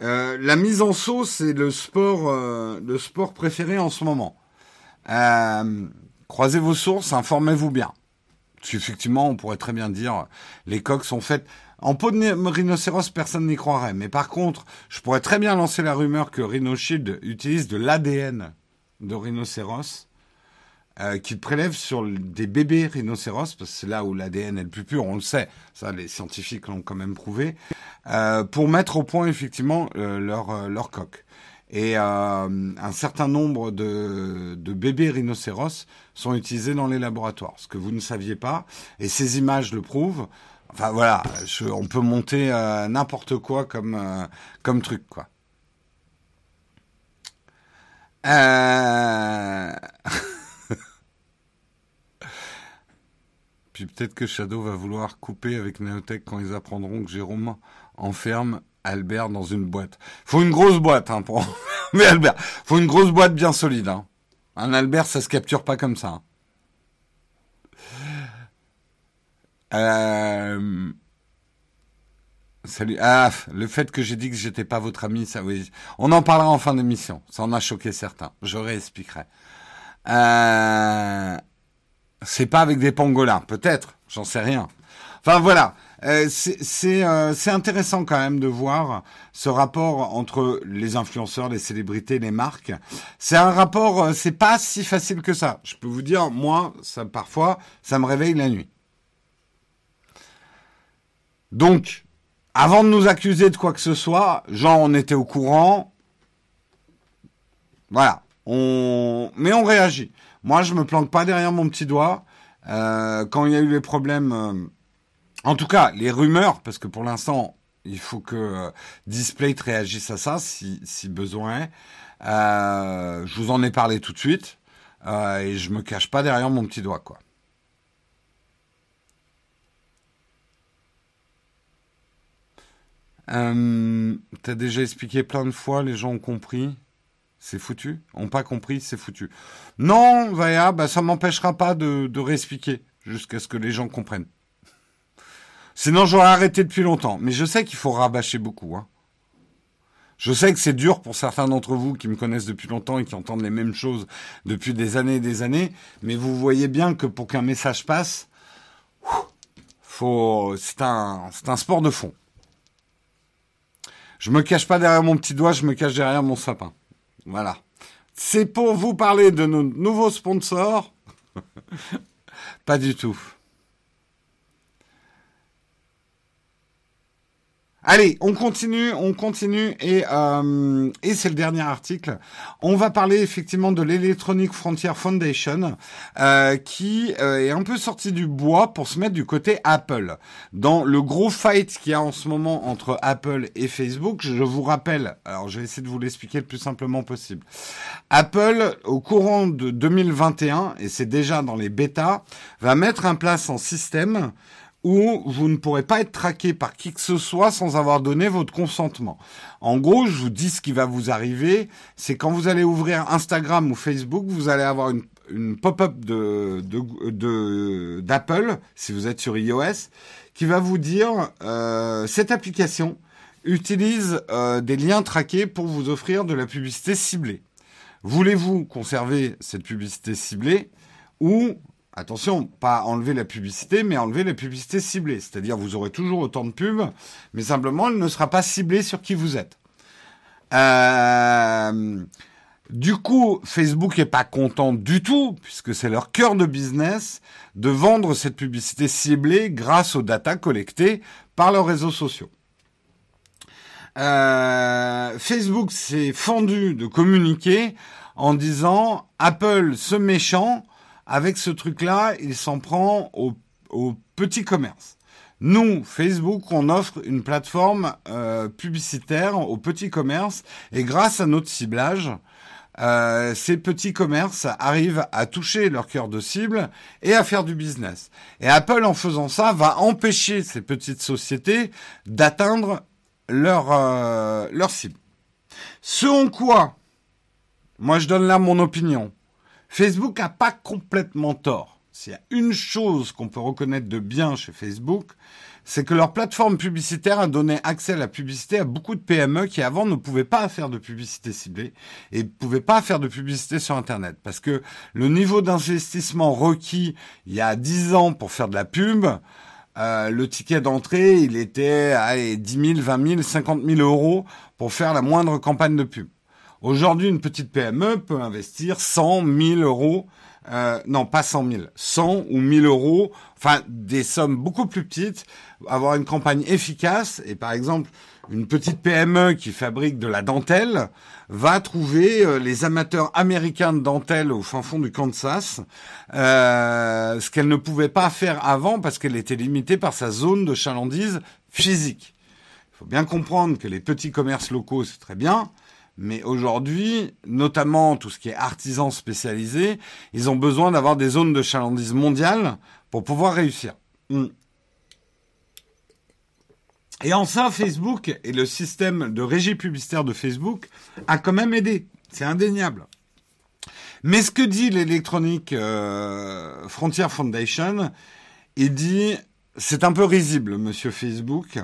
euh, la mise en sauce c'est le sport, le sport préféré en ce moment. croisez vos sources, informez-vous bien. Parce qu'effectivement, on pourrait très bien dire, les coques sont faites... En peau de rhinocéros, personne n'y croirait. Mais par contre, je pourrais très bien lancer la rumeur que RhinoShield utilise de l'ADN de rhinocéros, euh, qu'il prélève sur des bébés rhinocéros, parce que c'est là où l'ADN est le plus pur, on le sait, ça les scientifiques l'ont quand même prouvé, euh, pour mettre au point effectivement euh, leur, leur coque. Et euh, un certain nombre de, bébés rhinocéros sont utilisés dans les laboratoires, ce que vous ne saviez pas. Et ces images le prouvent. Enfin voilà, on peut monter euh, n'importe quoi comme, euh, truc, quoi. Puis peut-être que Shadow va vouloir couper avec Neotech quand ils apprendront que Jérôme enferme Albert dans une boîte. Faut une grosse boîte hein, pour mais Albert. Faut une grosse boîte bien solide. Hein. Un Albert, ça se capture pas comme ça. Hein. Euh... Salut. Ah, le fait que j'ai dit que j'étais pas votre ami, ça oui. On en parlera en fin d'émission. Ça en a choqué certains. Je réexpliquerai. Euh... C'est pas avec des pangolins, peut-être. J'en sais rien. Enfin voilà. Euh, euh, c'est intéressant quand même de voir ce rapport entre les influenceurs, les célébrités, les marques. C'est un rapport, euh, c'est pas si facile que ça. Je peux vous dire, moi, ça parfois, ça me réveille la nuit. Donc, avant de nous accuser de quoi que ce soit, genre on était au courant. Voilà. On... Mais on réagit. Moi, je me planque pas derrière mon petit doigt. quand il y a eu les problèmes en tout cas, les rumeurs, parce que pour l'instant, il faut que euh, Display réagisse à ça si, besoin. Euh, je vous en ai parlé tout de suite euh, et je me cache pas derrière mon petit doigt, quoi. Euh, T'as déjà expliqué plein de fois, les gens ont compris. C'est foutu. Ont pas compris, c'est foutu. Non, Vaya, bah ça m'empêchera pas de, de réexpliquer jusqu'à ce que les gens comprennent. Sinon, j'aurais arrêté depuis longtemps. Mais je sais qu'il faut rabâcher beaucoup. Hein. Je sais que c'est dur pour certains d'entre vous qui me connaissent depuis longtemps et qui entendent les mêmes choses depuis des années et des années, mais vous voyez bien que pour qu'un message passe, faut, c'est un, un sport de fond. Je me cache pas derrière mon petit doigt, je me cache derrière mon sapin. Voilà. C'est pour vous parler de nos nouveaux sponsors. pas du tout. Allez, on continue, on continue et euh, et c'est le dernier article. On va parler effectivement de l'Electronic Frontier Foundation euh, qui euh, est un peu sorti du bois pour se mettre du côté Apple. Dans le gros fight qu'il y a en ce moment entre Apple et Facebook, je vous rappelle, alors je vais essayer de vous l'expliquer le plus simplement possible. Apple, au courant de 2021, et c'est déjà dans les bêtas, va mettre en place un système où vous ne pourrez pas être traqué par qui que ce soit sans avoir donné votre consentement. En gros, je vous dis ce qui va vous arriver, c'est quand vous allez ouvrir Instagram ou Facebook, vous allez avoir une, pop-up de, d'Apple, si vous êtes sur iOS, qui va vous dire euh, cette application utilise euh, des liens traqués pour vous offrir de la publicité ciblée. Voulez-vous conserver cette publicité ciblée ou Attention, pas enlever la publicité, mais enlever la publicité ciblée. C'est-à-dire, vous aurez toujours autant de pubs, mais simplement, elle ne sera pas ciblée sur qui vous êtes. Euh, du coup, Facebook est pas content du tout, puisque c'est leur cœur de business, de vendre cette publicité ciblée grâce aux datas collectées par leurs réseaux sociaux. Euh, Facebook s'est fendu de communiquer en disant Apple, ce méchant, avec ce truc-là, il s'en prend au, au petit commerce. Nous, Facebook, on offre une plateforme euh, publicitaire au petit commerce et grâce à notre ciblage, euh, ces petits commerces arrivent à toucher leur cœur de cible et à faire du business. Et Apple, en faisant ça, va empêcher ces petites sociétés d'atteindre leur, euh, leur cible. Selon quoi, moi je donne là mon opinion, Facebook n'a pas complètement tort. S'il y a une chose qu'on peut reconnaître de bien chez Facebook, c'est que leur plateforme publicitaire a donné accès à la publicité à beaucoup de PME qui avant ne pouvaient pas faire de publicité ciblée et ne pouvaient pas faire de publicité sur Internet. Parce que le niveau d'investissement requis il y a 10 ans pour faire de la pub, euh, le ticket d'entrée, il était à 10 000, 20 000, 50 000 euros pour faire la moindre campagne de pub. Aujourd'hui, une petite PME peut investir 100, 1000 euros, euh, non pas 100 000, 100 ou 1000 euros, enfin des sommes beaucoup plus petites, avoir une campagne efficace et par exemple une petite PME qui fabrique de la dentelle va trouver euh, les amateurs américains de dentelle au fin fond du Kansas, euh, ce qu'elle ne pouvait pas faire avant parce qu'elle était limitée par sa zone de chalandise physique. Il faut bien comprendre que les petits commerces locaux, c'est très bien, mais aujourd'hui, notamment tout ce qui est artisan spécialisé, ils ont besoin d'avoir des zones de chalandise mondiales pour pouvoir réussir. Hmm. Et en ça, Facebook et le système de régie publicitaire de Facebook a quand même aidé. C'est indéniable. Mais ce que dit l'Electronic euh, Frontier Foundation, il dit, c'est un peu risible, monsieur Facebook.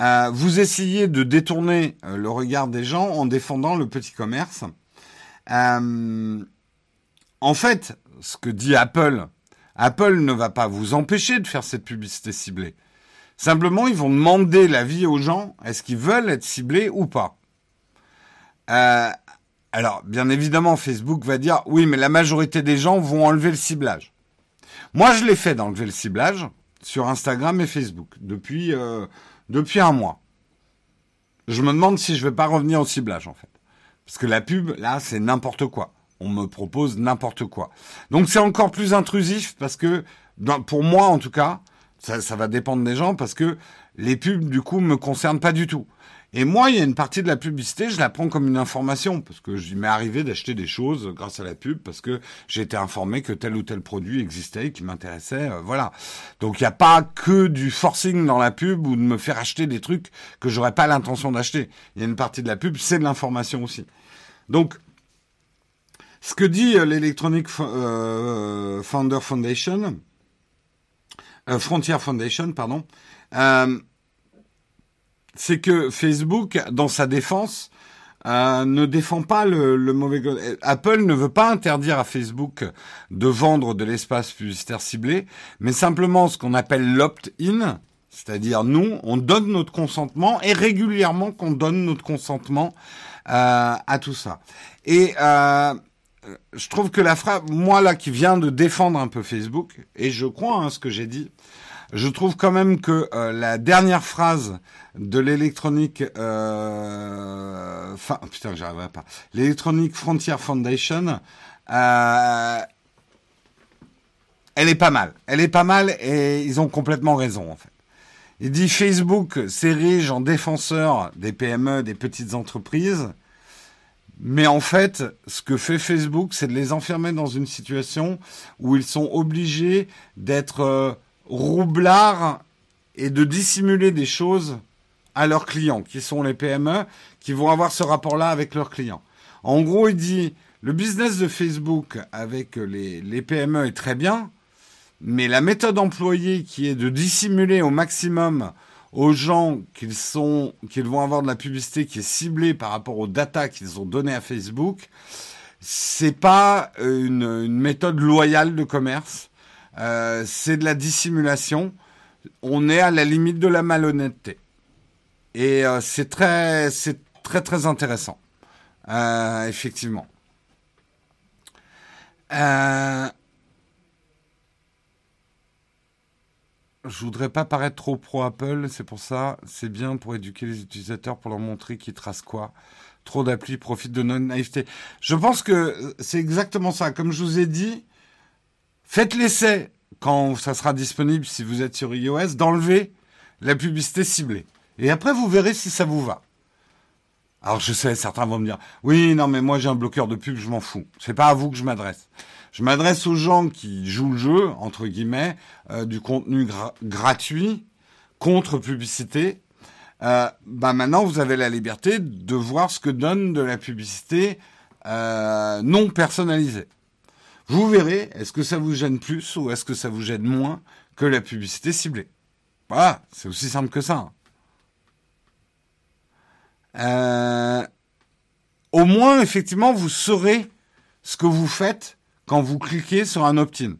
Euh, vous essayez de détourner euh, le regard des gens en défendant le petit commerce. Euh, en fait, ce que dit Apple, Apple ne va pas vous empêcher de faire cette publicité ciblée. Simplement, ils vont demander l'avis aux gens, est-ce qu'ils veulent être ciblés ou pas. alors, bien évidemment, Facebook va dire, oui, mais la majorité des gens vont enlever le ciblage. Moi, je l'ai fait d'enlever le ciblage sur Instagram et Facebook depuis depuis un mois. Je me demande si je vais pas revenir au ciblage, en fait. Parce que la pub, là, c'est n'importe quoi. On me propose n'importe quoi. Donc c'est encore plus intrusif parce que, pour moi en tout cas, ça, ça va dépendre des gens parce que les pubs, du coup, me concernent pas du tout. Et moi, il y a une partie de la publicité, je la prends comme une information, parce que je m'est arrivé d'acheter des choses grâce à la pub, parce que j'ai été informé que tel ou tel produit existait, qui m'intéressait, euh, voilà. Donc il n'y a pas que du forcing dans la pub ou de me faire acheter des trucs que j'aurais pas l'intention d'acheter. Il y a une partie de la pub, c'est de l'information aussi. Donc, ce que dit euh, l'Electronic euh, Founder Foundation, Frontier Foundation, pardon, c'est que Facebook, dans sa défense, euh, ne défend pas le, le mauvais. Apple ne veut pas interdire à Facebook de vendre de l'espace publicitaire ciblé, mais simplement ce qu'on appelle l'opt-in, c'est-à-dire nous, on donne notre consentement et régulièrement qu'on donne notre consentement euh, à tout ça. Et euh, je trouve que la phrase, moi là qui viens de défendre un peu Facebook, et je crois hein, ce que j'ai dit, je trouve quand même que euh, la dernière phrase de l'électronique, euh, enfin putain j'arriverai pas, l'électronique Frontier Foundation, euh, elle est pas mal, elle est pas mal et ils ont complètement raison en fait. Il dit Facebook s'érige en défenseur des PME, des petites entreprises. Mais en fait, ce que fait Facebook, c'est de les enfermer dans une situation où ils sont obligés d'être euh, roublards et de dissimuler des choses à leurs clients, qui sont les PME, qui vont avoir ce rapport-là avec leurs clients. En gros, il dit, le business de Facebook avec les, PME est très bien, mais la méthode employée qui est de dissimuler au maximum aux gens qu'ils sont, qu'ils vont avoir de la publicité qui est ciblée par rapport aux data qu'ils ont données à Facebook, c'est pas une, méthode loyale de commerce. Euh, c'est de la dissimulation. On est à la limite de la malhonnêteté. Et euh, c'est très, très intéressant, euh, effectivement. Je voudrais pas paraître trop pro Apple, c'est pour ça, c'est bien pour éduquer les utilisateurs, pour leur montrer qu'ils tracent quoi. Trop d'applis profitent de non-naïveté. Je pense que c'est exactement ça. Comme je vous ai dit, faites l'essai quand ça sera disponible, si vous êtes sur iOS, d'enlever la publicité ciblée. Et après, vous verrez si ça vous va. Alors je sais, certains vont me dire, oui, non, mais moi j'ai un bloqueur de pub, je m'en fous. C'est pas à vous que je m'adresse. Je m'adresse aux gens qui jouent le jeu, entre guillemets, euh, du contenu gra gratuit contre publicité. Euh, bah maintenant, vous avez la liberté de voir ce que donne de la publicité euh, non personnalisée. Vous verrez, est-ce que ça vous gêne plus ou est-ce que ça vous gêne moins que la publicité ciblée? Voilà, c'est aussi simple que ça. Euh, au moins, effectivement, vous saurez ce que vous faites quand vous cliquez sur un opt-in.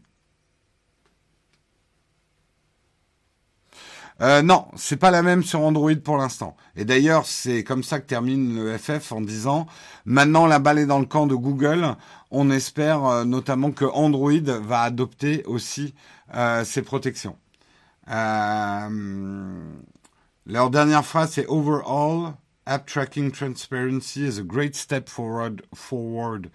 Euh, non, c'est pas la même sur Android pour l'instant. Et d'ailleurs, c'est comme ça que termine le FF en disant maintenant la balle est dans le camp de Google. On espère euh, notamment que Android va adopter aussi euh, ces protections. Euh, leur dernière phrase c'est overall app tracking transparency is a great step forward forward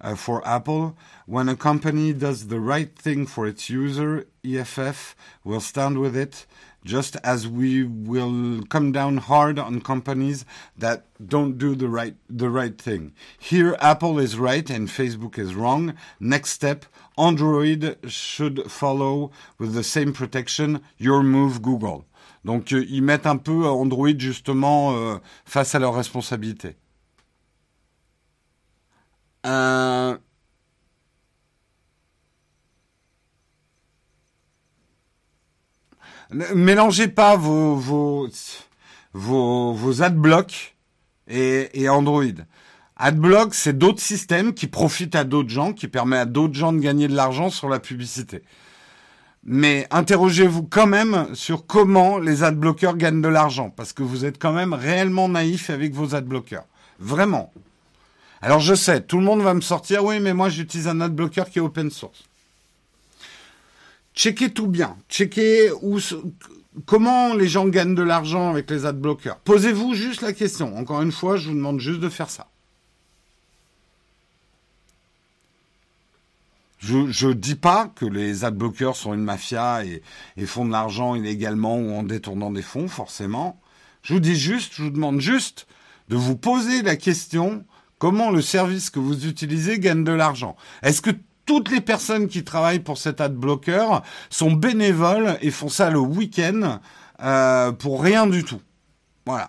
uh, for Apple. When a company does the right thing for its user, EFF will stand with it, just as we will come down hard on companies that don't do the right the right thing. Here, Apple is right and Facebook is wrong. Next step, Android should follow with the same protection. Your move, Google. Donc, euh, ils mettent un peu Android justement euh, face à leurs responsabilités. Euh... Mélangez pas vos, vos, vos, vos adblock et, et Android. Adblock, c'est d'autres systèmes qui profitent à d'autres gens, qui permettent à d'autres gens de gagner de l'argent sur la publicité. Mais interrogez-vous quand même sur comment les adblockers gagnent de l'argent, parce que vous êtes quand même réellement naïf avec vos adblockers. Vraiment. Alors je sais, tout le monde va me sortir, oui, mais moi j'utilise un adblocker qui est open source. Checkez tout bien. Checkez où, comment les gens gagnent de l'argent avec les adblockers. Posez-vous juste la question. Encore une fois, je vous demande juste de faire ça. Je ne dis pas que les adblockers sont une mafia et, font de l'argent illégalement ou en détournant des fonds, forcément. Je vous dis juste, je vous demande juste de vous poser la question comment le service que vous utilisez gagne de l'argent? Est-ce que toutes les personnes qui travaillent pour cet adblocker sont bénévoles et font ça le week-end euh, pour rien du tout Voilà.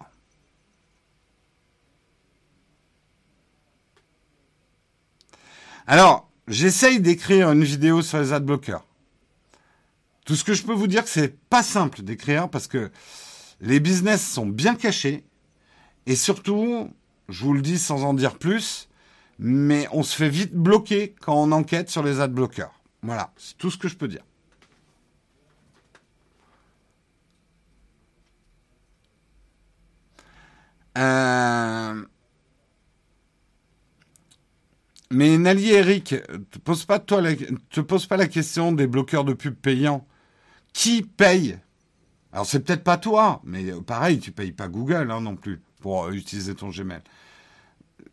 Alors, j'essaye d'écrire une vidéo sur les adblockers. Tout ce que je peux vous dire, c'est pas simple d'écrire parce que les business sont bien cachés. Et surtout, je vous le dis sans en dire plus, mais on se fait vite bloquer quand on enquête sur les adblockers. Voilà, c'est tout ce que je peux dire. Euh, mais Nali Eric, te pose pas toi te pose pas la question des bloqueurs de pub payants. Qui paye? Alors c'est peut-être pas toi, mais pareil, tu payes pas Google hein, non plus pour utiliser ton Gmail.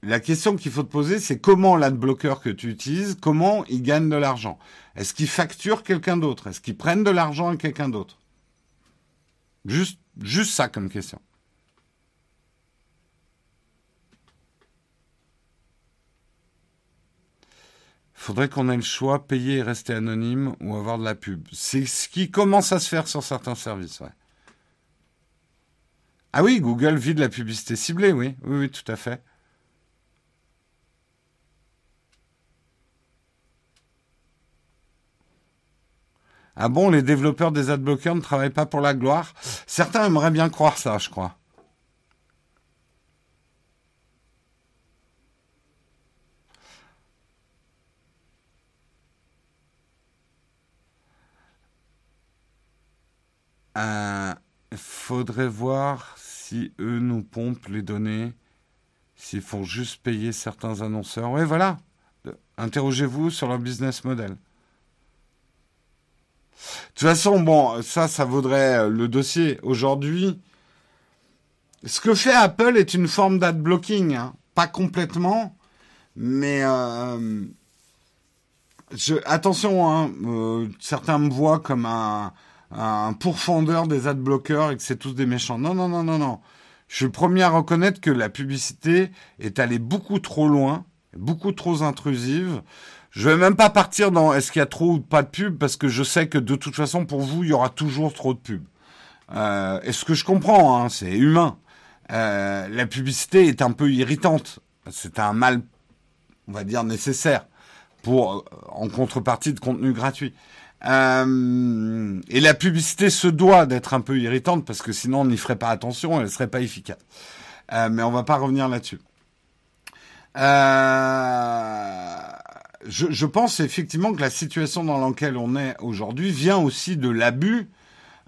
La question qu'il faut te poser, c'est comment l'adblocker que tu utilises, comment il gagne de l'argent Est-ce qu'il facture quelqu'un d'autre? Est-ce qu'il prenne de l'argent à quelqu'un d'autre? Juste, juste ça comme question. faudrait qu'on ait le choix, payer et rester anonyme ou avoir de la pub. C'est ce qui commence à se faire sur certains services, ouais. Ah oui, Google vit de la publicité ciblée, oui, oui, oui, tout à fait. Ah bon, les développeurs des adblockers ne travaillent pas pour la gloire? Certains aimeraient bien croire ça, je crois. Il euh, faudrait voir si eux nous pompent les données, s'ils font juste payer certains annonceurs. Oui, voilà. Interrogez-vous sur leur business model. De toute façon, bon, ça, ça vaudrait euh, le dossier. Aujourd'hui, ce que fait Apple est une forme d'ad blocking, hein. pas complètement, mais euh, attention, hein, certains me voient comme un, un pourfendeur des adblockers et que c'est tous des méchants. Non, non, non, non, non. Je suis le premier à reconnaître que la publicité est allée beaucoup trop loin, beaucoup trop intrusive. Je vais même pas partir dans est-ce qu'il y a trop ou pas de pub parce que je sais que de toute façon pour vous il y aura toujours trop de pub. Euh, et ce que je comprends, hein, c'est humain. Euh, la publicité est un peu irritante. C'est un mal, on va dire nécessaire pour en contrepartie de contenu gratuit. Euh, et la publicité se doit d'être un peu irritante parce que sinon on n'y ferait pas attention, elle serait pas efficace. Euh, mais on va pas revenir là-dessus. Euh, je, pense effectivement que la situation dans laquelle on est aujourd'hui vient aussi de l'abus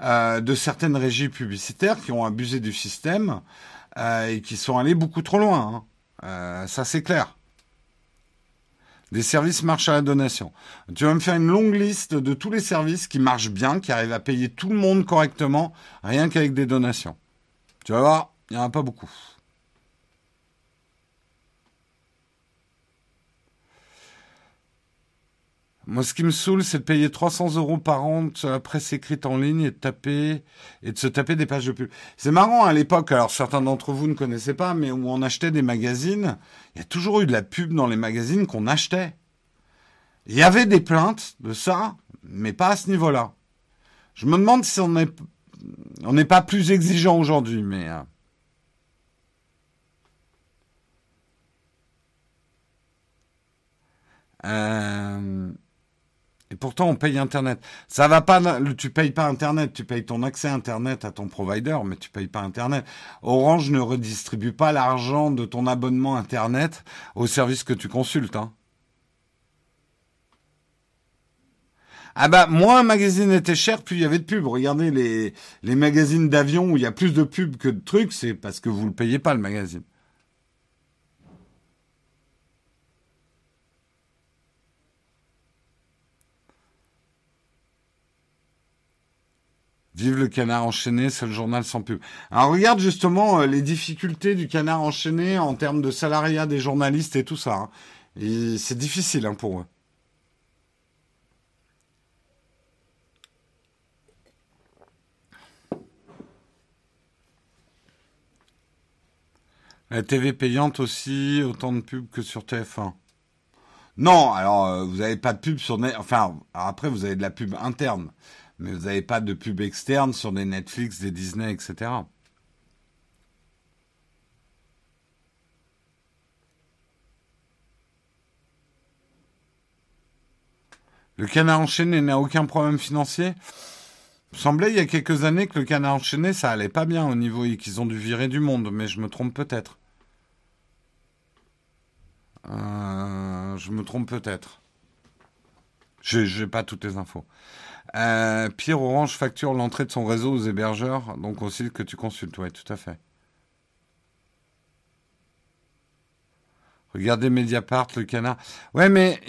euh, de certaines régies publicitaires qui ont abusé du système euh, et qui sont allées beaucoup trop loin. Hein. ça c'est clair. Des services marchent à la donation. Tu vas me faire une longue liste de tous les services qui marchent bien, qui arrivent à payer tout le monde correctement, rien qu'avec des donations. Tu vas voir, il n'y en a pas beaucoup. Moi, ce qui me saoule, c'est de payer 300 euros par an sur la presse écrite en ligne et de et se taper des pages de pub. C'est marrant à l'époque. Alors certains d'entre vous ne connaissaient pas, mais où on achetait des magazines, il y a toujours eu de la pub dans les magazines qu'on achetait. Il y avait des plaintes de ça, mais pas à ce niveau-là. Je me demande si on n'est on n'est pas plus exigeant aujourd'hui, mais. Euh, euh et pourtant, on paye Internet. Ça va pas, tu payes pas Internet, tu payes ton accès Internet à ton provider, mais tu payes pas Internet. Orange ne redistribue pas l'argent de ton abonnement Internet au service que tu consultes, hein. Ah bah, moins un magazine était cher, plus il y avait de pubs. Regardez les, magazines d'avion où il y a plus de pubs que de trucs, c'est parce que vous le payez pas, le magazine. Vive le canard enchaîné, c'est le journal sans pub. Alors regarde justement euh, les difficultés du canard enchaîné en termes de salariat des journalistes et tout ça. Hein. C'est difficile hein, pour eux. La TV payante aussi, autant de pubs que sur TF1. Non, alors euh, vous n'avez pas de pub sur... Enfin, après vous avez de la pub interne mais vous n'avez pas de pub externe sur des Netflix, des Disney, etc. Le canard enchaîné n'a aucun problème financier semblait il y a quelques années que le canard enchaîné, ça allait pas bien au niveau et qu'ils ont dû virer du monde, mais je me trompe peut-être. Euh, je me trompe peut-être. Je n'ai pas toutes les infos. Euh, Pierre Orange facture l'entrée de son réseau aux hébergeurs, donc aussi que tu consultes. Oui, tout à fait. Regardez Mediapart, le canard. Ouais, mais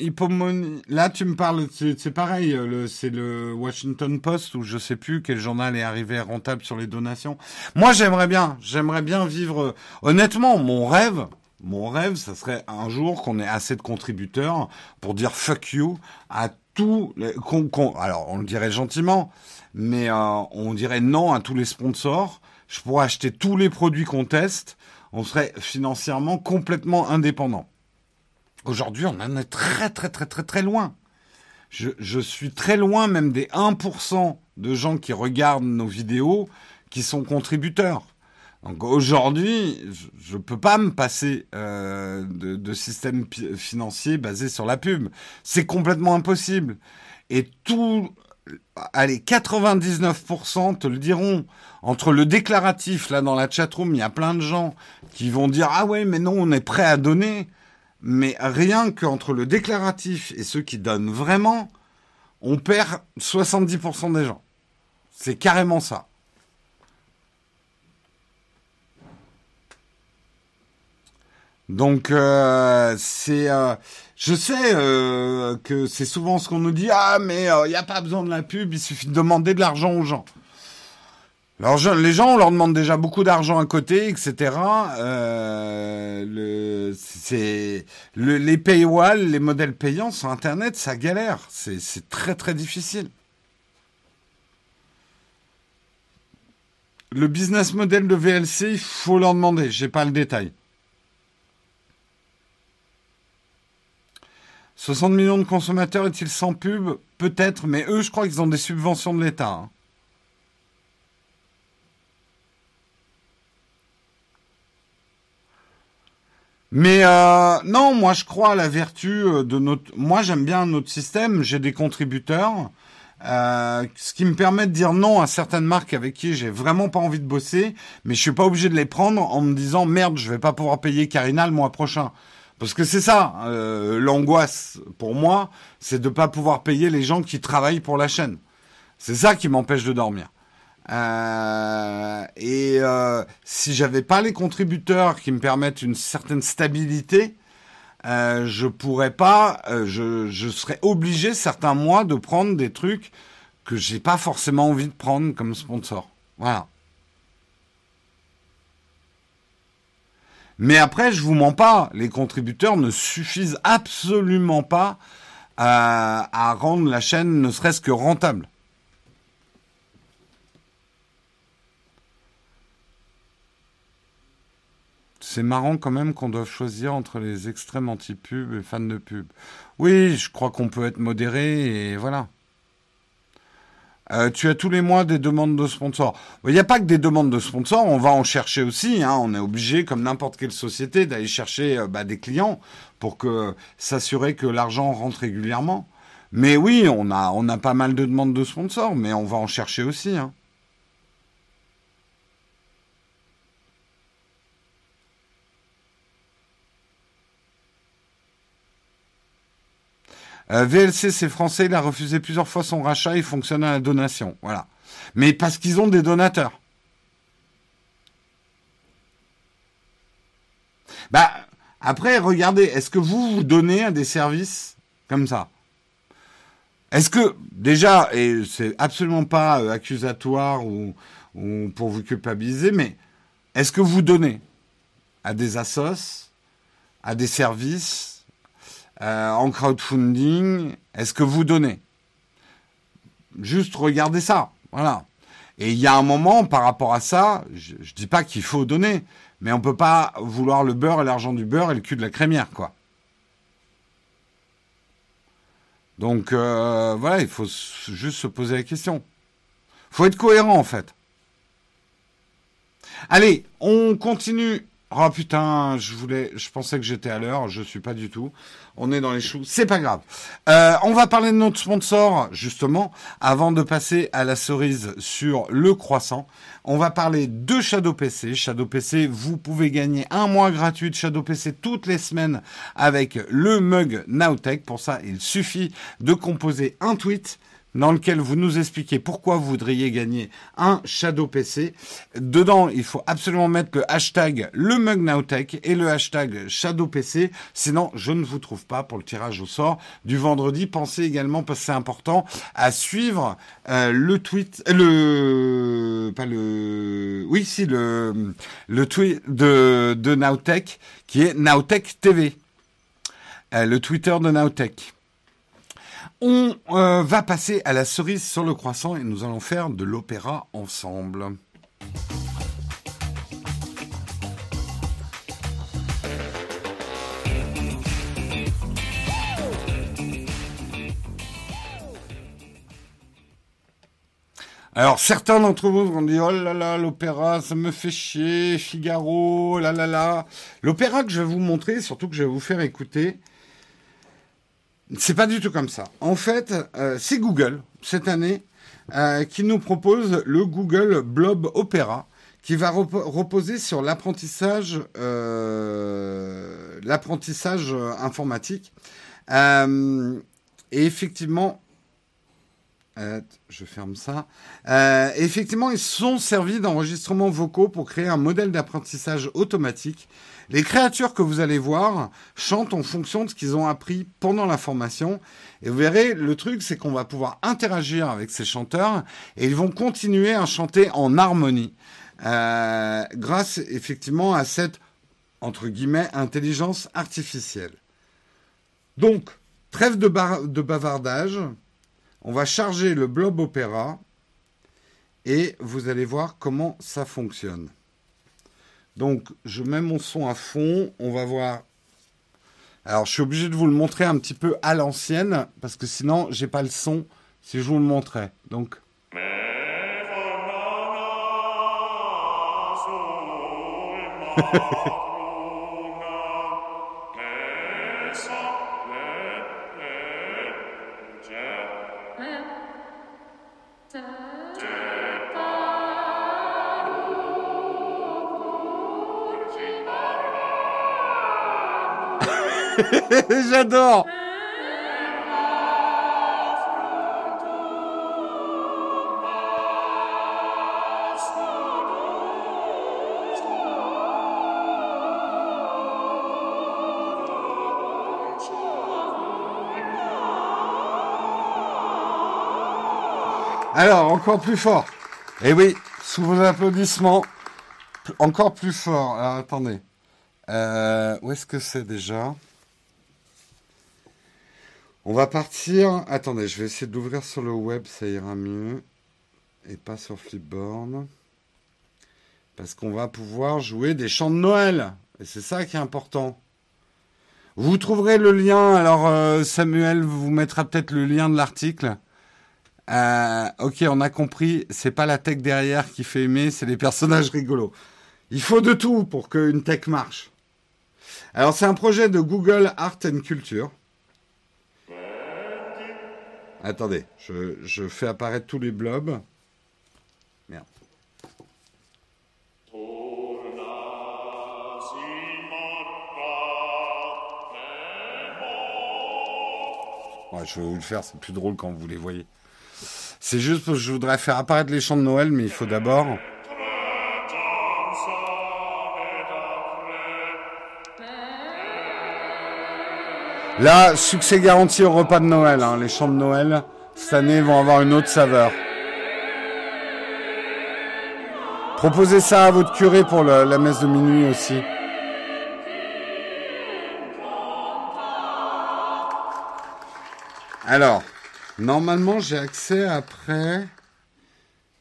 là, tu me parles, c'est pareil, c'est le Washington Post ou je sais plus quel journal est arrivé rentable sur les donations. Moi, j'aimerais bien, j'aimerais bien vivre. Honnêtement, mon rêve, mon rêve, ça serait un jour qu'on ait assez de contributeurs pour dire fuck you à les. alors, on le dirait gentiment, mais euh, on dirait non à tous les sponsors. Je pourrais acheter tous les produits qu'on teste on serait financièrement complètement indépendant. Aujourd'hui, on en est très très très très très loin. Je, suis très loin même des 1% de gens qui regardent nos vidéos qui sont contributeurs. Donc aujourd'hui, je ne peux pas me passer euh, de, de, système financier basé sur la pub. C'est complètement impossible. Et tout, allez, 99% te le diront. Entre le déclaratif, là, dans la chatroom, il y a plein de gens qui vont dire, ah ouais, mais non, on est prêt à donner. Mais rien qu'entre le déclaratif et ceux qui donnent vraiment, on perd 70% des gens. C'est carrément ça. Donc euh, c'est, euh, je sais euh, que c'est souvent ce qu'on nous dit. Ah mais il n'y a pas besoin de la pub, il suffit de demander de l'argent aux gens. Alors les gens, on leur demande déjà beaucoup d'argent à côté, etc. le, les paywall, les modèles payants sur Internet, ça galère. C'est, c'est très très difficile. Le business model de VLC, il faut leur demander. J'ai pas le détail. 60 millions de consommateurs est-il sans pub? Peut-être, mais eux, je crois qu'ils ont des subventions de l'État. Hein. Mais euh, non, moi je crois à la vertu euh, de notre. Moi j'aime bien notre système. J'ai des contributeurs, euh, ce qui me permet de dire non à certaines marques avec qui j'ai vraiment pas envie de bosser, mais je suis pas obligé de les prendre en me disant merde, je vais pas pouvoir payer Carina le mois prochain. Parce que c'est ça, euh, l'angoisse pour moi, c'est de ne pas pouvoir payer les gens qui travaillent pour la chaîne. C'est ça qui m'empêche de dormir. Euh, et euh, si j'avais pas les contributeurs qui me permettent une certaine stabilité, je pourrais pas, je, je serais obligé certains mois de prendre des trucs que j'ai pas forcément envie de prendre comme sponsor. Voilà. Mais après, je vous mens pas, les contributeurs ne suffisent absolument pas à, rendre la chaîne ne serait-ce que rentable. C'est marrant quand même qu'on doive choisir entre les extrêmes anti-pub et fans de pub. Oui, je crois qu'on peut être modéré et voilà. Euh, tu as tous les mois des demandes de sponsors. Il n'y a pas que des demandes de sponsors, on va en chercher aussi. Hein. On est obligé, comme n'importe quelle société, d'aller chercher euh, bah, des clients pour que s'assurer que l'argent rentre régulièrement. Mais oui, on a, on a pas mal de demandes de sponsors, mais on va en chercher aussi. Hein. Euh, VLC, c'est français, il a refusé plusieurs fois son rachat, il fonctionne à la donation. Voilà. Mais parce qu'ils ont des donateurs. Bah, après, regardez, est-ce que vous vous donnez à des services comme ça? Est-ce que, déjà, et c'est absolument pas euh, accusatoire ou, ou pour vous culpabiliser, mais est-ce que vous donnez à des assos, à des services, euh, en crowdfunding, est-ce que vous donnez? Juste regardez ça, voilà. Et il y a un moment par rapport à ça, je, ne dis pas qu'il faut donner, mais on peut pas vouloir le beurre et l'argent du beurre et le cul de la crémière, quoi. Donc euh, voilà, il faut juste se poser la question. Faut être cohérent en fait. Allez, on continue Oh putain, je voulais, je pensais que j'étais à l'heure, je suis pas du tout. On est dans les choux, c'est pas grave. Euh, on va parler de notre sponsor justement avant de passer à la cerise sur le croissant. On va parler de Shadow PC. Shadow PC, vous pouvez gagner un mois gratuit de Shadow PC toutes les semaines avec le mug Nowtech. Pour ça, il suffit de composer un tweet dans lequel vous nous expliquez pourquoi vous voudriez gagner un Shadow PC. Dedans, il faut absolument mettre le hashtag le MugNowTech et le hashtag Shadow PC. Sinon, je ne vous trouve pas pour le tirage au sort du vendredi. Pensez également, parce que c'est important, à suivre euh, le tweet, le, pas le, oui, si, le, le tweet de, de Nowtech, qui est Nowtech TV. Euh, le Twitter de Nowtech. On euh, va passer à la cerise sur le croissant et nous allons faire de l'opéra ensemble. Alors certains d'entre vous vont dire oh là là l'opéra ça me fait chier Figaro là là là l'opéra que je vais vous montrer surtout que je vais vous faire écouter c'est pas du tout comme ça. En fait, euh, c'est Google cette année euh, qui nous propose le Google Blob Opera qui va reposer sur l'apprentissage euh, l'apprentissage informatique. et effectivement, je ferme ça. effectivement, ils sont servis d'enregistrements vocaux pour créer un modèle d'apprentissage automatique les créatures que vous allez voir chantent en fonction de ce qu'ils ont appris pendant la formation. Et vous verrez, le truc, c'est qu'on va pouvoir interagir avec ces chanteurs et ils vont continuer à chanter en harmonie. Euh, grâce effectivement à cette, entre guillemets, intelligence artificielle. Donc, trêve de, de bavardage, on va charger le blob opéra et vous allez voir comment ça fonctionne. Donc, je mets mon son à fond. On va voir. Alors, je suis obligé de vous le montrer un petit peu à l'ancienne, parce que sinon, j'ai pas le son si je vous le montrais. Donc. J'adore Alors, encore plus fort. Eh oui, sous vos applaudissements, encore plus fort. Alors, attendez. Euh, où est-ce que c'est déjà? On va partir. Attendez, je vais essayer d'ouvrir sur le web, ça ira mieux. Et pas sur Flipboard. Parce qu'on va pouvoir jouer des chants de Noël. Et c'est ça qui est important. Vous trouverez le lien. Alors, euh, Samuel vous mettra peut-être le lien de l'article. Euh, ok, on a compris. C'est pas la tech derrière qui fait aimer, c'est les personnages rigolos. Il faut de tout pour qu'une tech marche. Alors, c'est un projet de Google Art and Culture. Attendez, je, fais apparaître tous les blobs. Merde. Ouais, je vais vous le faire, c'est plus drôle quand vous les voyez. C'est juste que je voudrais faire apparaître les chants de Noël, mais il faut d'abord... Là, succès garanti au repas de Noël. Hein. Les chants de Noël, cette année, vont avoir une autre saveur. Proposez ça à votre curé pour la messe de minuit aussi. Alors, normalement, j'ai accès après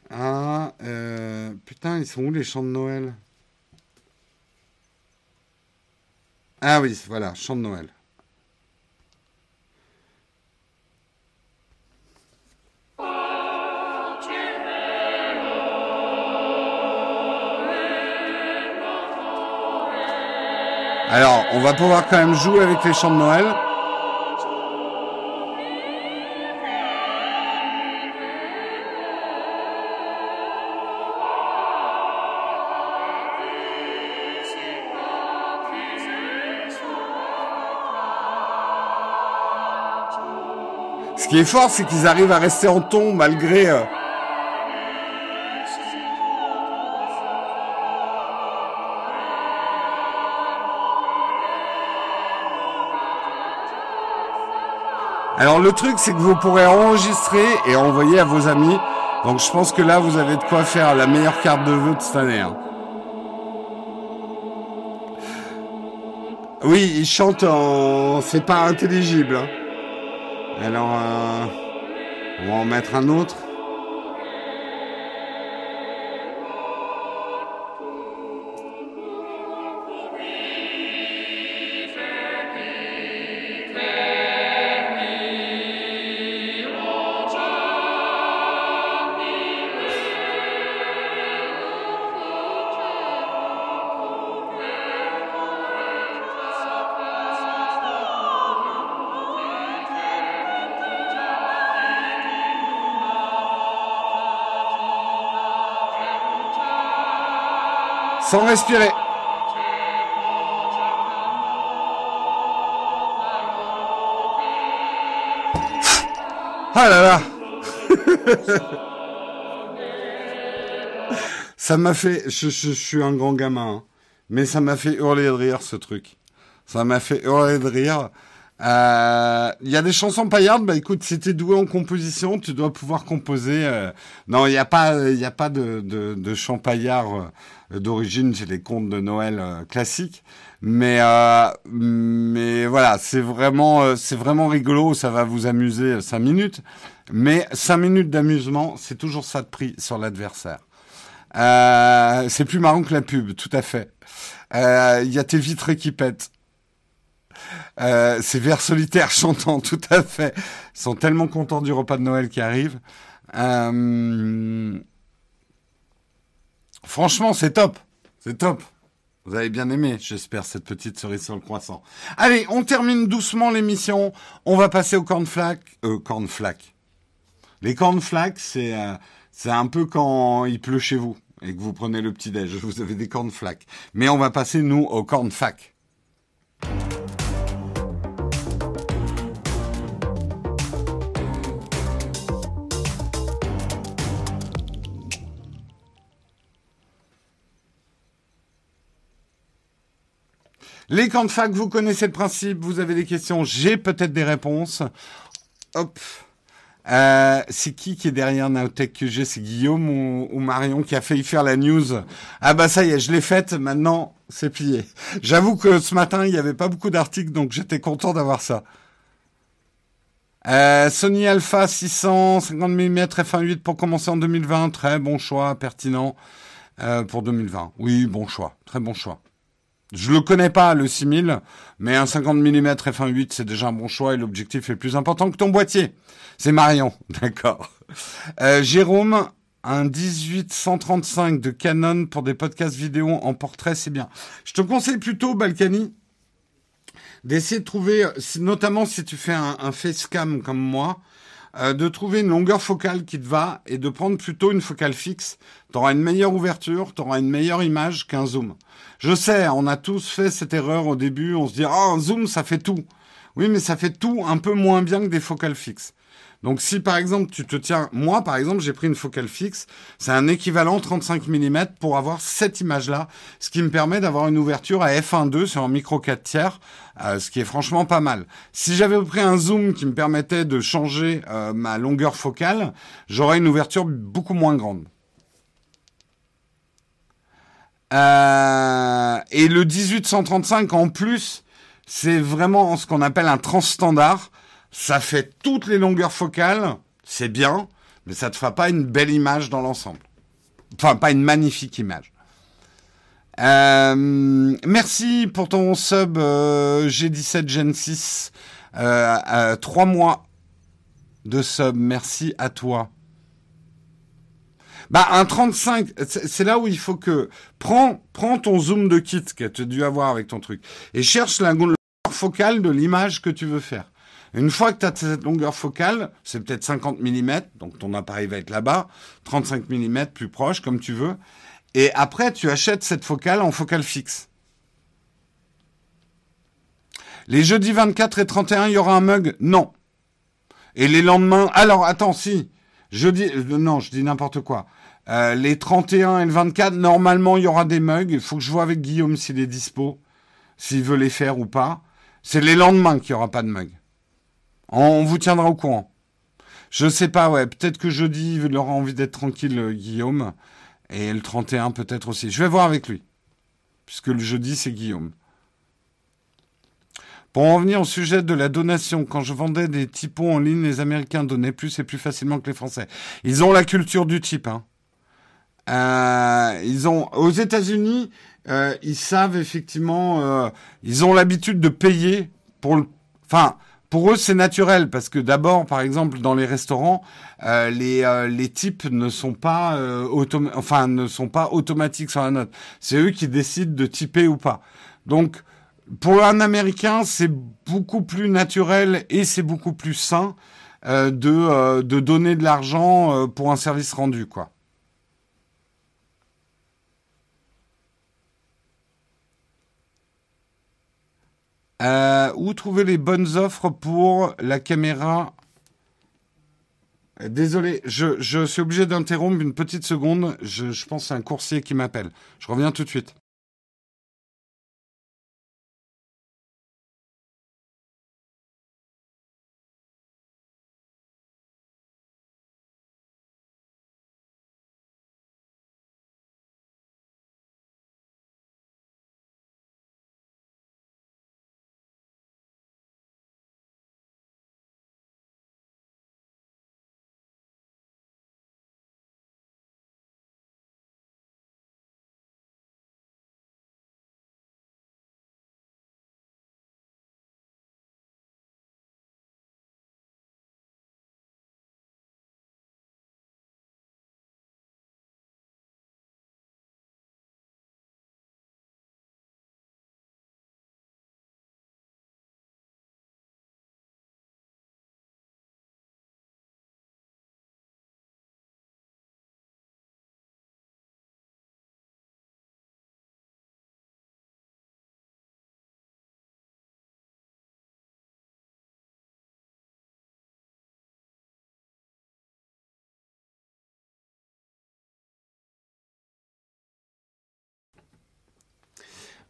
à... Euh, putain, ils sont où les chants de Noël? Ah oui, voilà, chants de Noël. Alors, on va pouvoir quand même jouer avec les chants de Noël. Ce qui est fort, c'est qu'ils arrivent à rester en ton malgré... Euh, Alors le truc, c'est que vous pourrez enregistrer et envoyer à vos amis. Donc je pense que là, vous avez de quoi faire la meilleure carte de vœux de cette année. Hein. Oui, il chante en... C'est pas intelligible. Hein. Alors, euh, on va en mettre un autre. Sans respirer. Ah là là Ça m'a fait... Je, suis un grand gamin, hein. mais ça m'a fait hurler de rire ce truc. Ça m'a fait hurler de rire. Euh, il y a des chansons paillardes. Bah écoute, si t'es doué en composition, tu dois pouvoir composer. Euh, non, il n'y a pas, il y a pas de, de, de chants paillards euh, d'origine. C'est les contes de Noël classiques. Mais mais voilà, c'est vraiment c'est vraiment rigolo. Ça va vous amuser cinq minutes. Mais cinq minutes d'amusement, c'est toujours ça de prix sur l'adversaire. c'est plus marrant que la pub, tout à fait. Il y a tes vitres qui pètent. Euh, ces vers solitaires chantant, tout à fait. Ils sont tellement contents du repas de Noël qui arrive. Euh, franchement, c'est top. C'est top. Vous avez bien aimé, j'espère, cette petite cerise sur le croissant. Allez, on termine doucement l'émission. On va passer au cornflake. Euh, cornflake. Les cornflakes, c'est euh, c'est un peu quand il pleut chez vous et que vous prenez le petit déj. Vous avez des cornflakes. Mais on va passer nous au cornfac. Les camps de fac, vous connaissez le principe, vous avez des questions, j'ai peut-être des réponses. Hop. Euh, c'est qui qui est derrière Naotech QG C'est Guillaume ou, Marion qui a failli faire la news? Ah bah ça y est, je l'ai faite, maintenant c'est plié. J'avoue que ce matin, il n'y avait pas beaucoup d'articles, donc j'étais content d'avoir ça. Euh, Sony Alpha 650 mm f1.8 pour commencer en 2020, très bon choix, pertinent euh, pour 2020. Oui, bon choix, très bon choix. Je le connais pas, le 6000, mais un 50 mm f1.8, c'est déjà un bon choix et l'objectif est plus important que ton boîtier. C'est Marion, d'accord. Euh, Jérôme, un 1835 de Canon pour des podcasts vidéo en portrait, c'est bien. Je te conseille plutôt, Balkany, d'essayer de trouver, notamment si tu fais un, un facecam comme moi, euh, de trouver une longueur focale qui te va et de prendre plutôt une focale fixe. Tu auras une meilleure ouverture, tu auras une meilleure image qu'un zoom. Je sais, on a tous fait cette erreur au début, on se dit, ah, un zoom, ça fait tout. Oui, mais ça fait tout un peu moins bien que des focales fixes. Donc si par exemple tu te tiens, moi par exemple j'ai pris une focale fixe, c'est un équivalent 35 mm pour avoir cette image-là, ce qui me permet d'avoir une ouverture à f1.2 sur un micro 4 tiers, euh, ce qui est franchement pas mal. Si j'avais pris un zoom qui me permettait de changer euh, ma longueur focale, j'aurais une ouverture beaucoup moins grande. Euh, et le 1835 en plus, c'est vraiment ce qu'on appelle un transstandard. Ça fait toutes les longueurs focales, c'est bien, mais ça te fera pas une belle image dans l'ensemble. Enfin, pas une magnifique image. Euh, merci pour ton sub euh, G17 Gen 6. Euh, trois mois de sub. Merci à toi. Bah un 35, c'est là où il faut que prends prends ton zoom de kit que tu as dû avoir avec ton truc et cherche la longueur focale de l'image que tu veux faire. Une fois que tu as cette longueur focale, c'est peut-être 50 mm, donc ton appareil va être là-bas, 35 mm plus proche comme tu veux, et après tu achètes cette focale en focale fixe. Les jeudis 24 et 31, il y aura un mug? Non. Et les lendemains, alors attends, si, jeudi, euh, non, je dis n'importe quoi. Euh, les 31 et le 24, normalement, il y aura des mugs. Il faut que je vois avec Guillaume s'il est dispo, s'il veut les faire ou pas. C'est les lendemains qu'il n'y aura pas de mugs. On vous tiendra au courant. Je sais pas, ouais. Peut-être que jeudi, il aura envie d'être tranquille, euh, Guillaume. Et le 31, peut-être aussi. Je vais voir avec lui. Puisque le jeudi, c'est Guillaume. Pour en revenir au sujet de la donation, quand je vendais des typos en ligne, les Américains donnaient plus et plus facilement que les Français. Ils ont la culture du type. Hein. Euh, ils ont aux États-Unis, euh, ils savent effectivement, ils ont l'habitude de payer pour le, enfin. Pour eux, c'est naturel parce que d'abord, par exemple, dans les restaurants, les les types ne sont pas enfin ne sont pas automatiques sur la note. C'est eux qui décident de typer ou pas. Donc pour un Américain, c'est beaucoup plus naturel et c'est beaucoup plus sain euh, de, euh, de donner de l'argent euh, pour un service rendu, quoi. Où trouver les bonnes offres pour la caméra Désolé, je, suis obligé d'interrompre une petite seconde. Je, je pense c'est un coursier qui m'appelle. Je reviens tout de suite.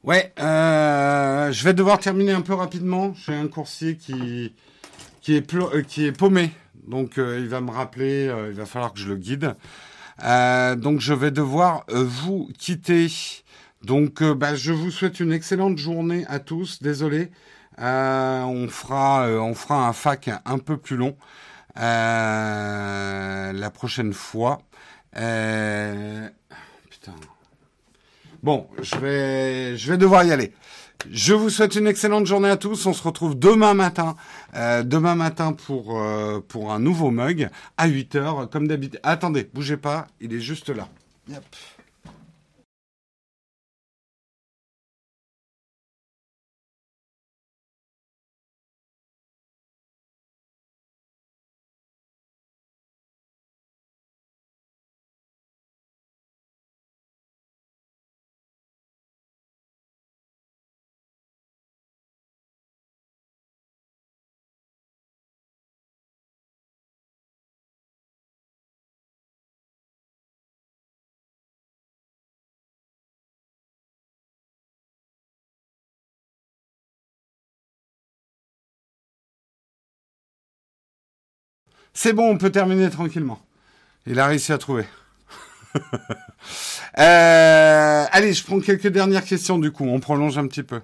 Ouais, euh, je vais devoir terminer un peu rapidement. J'ai un coursier qui qui est euh, qui est paumé, donc euh, il va me rappeler. il va falloir que je le guide. donc je vais devoir vous quitter. Donc bah, je vous souhaite une excellente journée à tous. Désolé, on fera on fera un fac un peu plus long la prochaine fois. putain. Bon, je vais, je vais devoir y aller. Je vous souhaite une excellente journée à tous. On se retrouve demain matin, euh, demain matin pour euh, pour un nouveau mug à 8 heures, comme d'habitude. Attendez, bougez pas, il est juste là. C'est bon, on peut terminer tranquillement. Il a réussi à trouver. Euh, allez, je prends quelques dernières questions du coup. On prolonge un petit peu.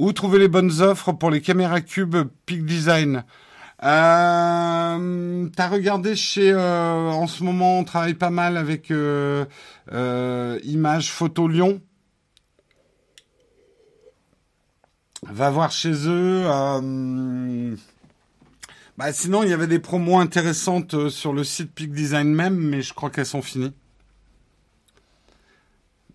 Où trouver les bonnes offres pour les caméras cubes Peak Design euh, T'as regardé chez... Euh, en ce moment, on travaille pas mal avec Images Photo Lyon. Va voir chez eux. Euh, Bah, sinon, il y avait des promos intéressantes euh, sur le site Peak Design même, mais je crois qu'elles sont finies.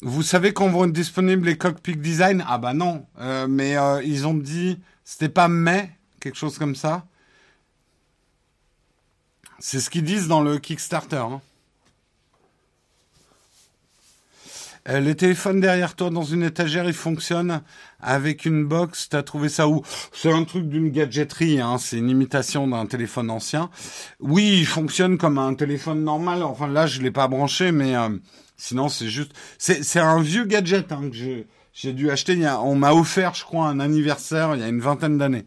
Vous savez quand vont être disponibles les coques Peak Design? Ah bah non, euh, mais euh, ils ont dit, c'était pas mai, quelque chose comme ça. C'est ce qu'ils disent dans le Kickstarter. Hein. Euh, les téléphones derrière toi dans une étagère, ils fonctionnent avec une box. T'as trouvé ça où C'est un truc d'une gadgeterie. Hein. C'est une imitation d'un téléphone ancien. Oui, il fonctionne comme un téléphone normal. Enfin là, je l'ai pas branché, mais euh, sinon c'est juste. C'est un vieux gadget hein, que j'ai dû acheter. on m'a offert, je crois, un anniversaire il y a une vingtaine d'années.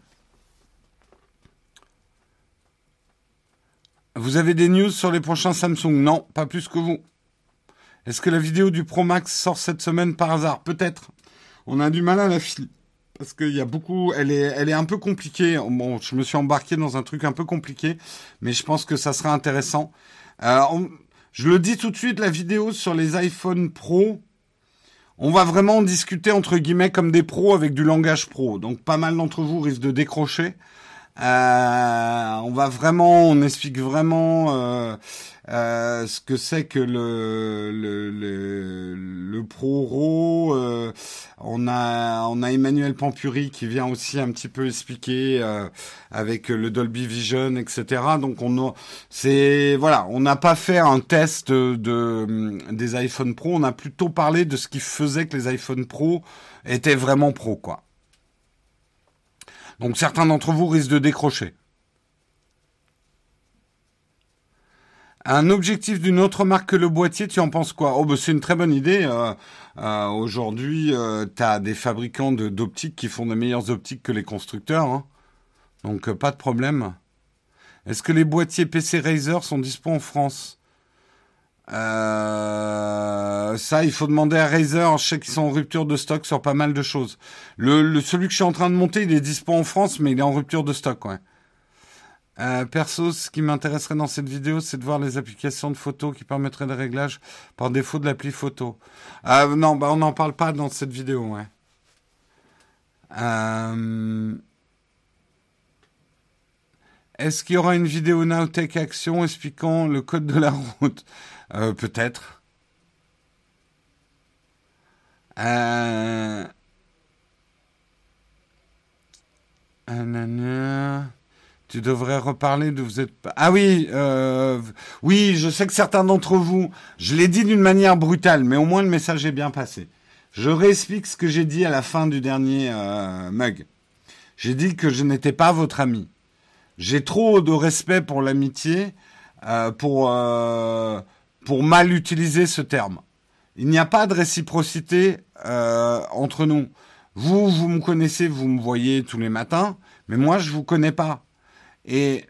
Vous avez des news sur les prochains Samsung? Non, pas plus que vous. Est-ce que la vidéo du Pro Max sort cette semaine par hasard? Peut-être. On a du mal à la filer. Parce qu'il y a beaucoup, elle est, un peu compliquée. Bon, je me suis embarqué dans un truc un peu compliqué, mais je pense que ça sera intéressant. Euh, je le dis tout de suite, la vidéo sur les iPhone Pro, on va vraiment discuter entre guillemets comme des pros avec du langage pro. Donc pas mal d'entre vous risquent de décrocher. Euh, on va vraiment, on explique vraiment euh, euh, ce que c'est que le le le, le pro on a on a Emmanuel Pampuri qui vient aussi un petit peu expliquer avec le Dolby Vision, etc. Donc on c'est voilà, on n'a pas fait un test de des iPhone Pro, on a plutôt parlé de ce qui faisait que les iPhone Pro étaient vraiment pro quoi. Donc certains d'entre vous risquent de décrocher. Un objectif d'une autre marque que le boîtier, tu en penses quoi? Oh, bah, c'est une très bonne idée. Euh, euh, aujourd'hui, euh, tu des fabricants d'optiques qui font des meilleures optiques que les constructeurs. Hein. Donc, pas de problème. Est-ce que les boîtiers PC Razer sont dispo en France? Ça, il faut demander à Razer. Je sais qu'ils sont en rupture de stock sur pas mal de choses. Le, celui que je suis en train de monter, il est dispo en France, mais il est en rupture de stock, ouais. Euh, perso, ce qui m'intéresserait dans cette vidéo, c'est de voir les applications de photos qui permettraient de réglage par défaut de l'appli photo. Euh, non, bah on n'en parle pas dans cette vidéo, ouais. Euh, est-ce qu'il y aura une vidéo Nowtech Action expliquant le code de la route Peut-être. Euh... Tu devrais reparler de vous êtes ah oui euh, oui je sais que certains d'entre vous je l'ai dit d'une manière brutale mais au moins le message est bien passé. Je réexplique ce que j'ai dit à la fin du dernier euh, mug. J'ai dit que je n'étais pas votre ami. J'ai trop de respect pour l'amitié euh, pour euh, pour mal utiliser ce terme. Il n'y a pas de réciprocité euh, entre nous. Vous vous me connaissez, vous me voyez tous les matins, mais moi je vous connais pas. Et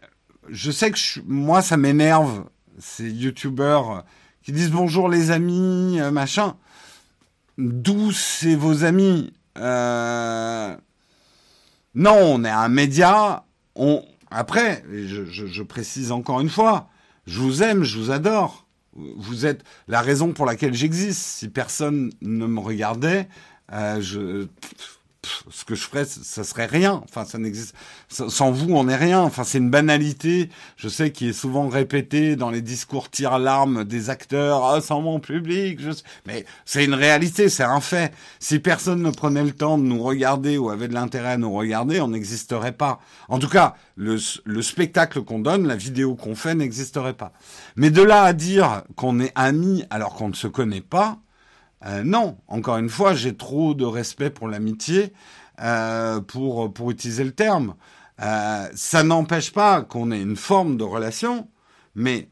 je sais que moi, ça m'énerve, ces youtubeurs qui disent bonjour les amis, machin. D'où c'est vos amis. Non, on est un média. On... Après, je, précise encore une fois, je vous aime, je vous adore. Vous êtes la raison pour laquelle j'existe. Si personne ne me regardait, euh, je ce que je ferais, ça serait rien. Enfin, ça n'existe. Sans vous, on n'est rien. Enfin, c'est une banalité. Je sais qui est souvent répétée dans les discours tire larmes des acteurs. Ah, sans mon public. Mais c'est une réalité, c'est un fait. Si personne ne prenait le temps de nous regarder ou avait de l'intérêt à nous regarder, on n'existerait pas. En tout cas, le, le spectacle qu'on donne, la vidéo qu'on fait n'existerait pas. Mais de là à dire qu'on est amis alors qu'on ne se connaît pas, euh, non, encore une fois, j'ai trop de respect pour l'amitié euh, pour, pour utiliser le terme. Euh, ça n'empêche pas qu'on ait une forme de relation, mais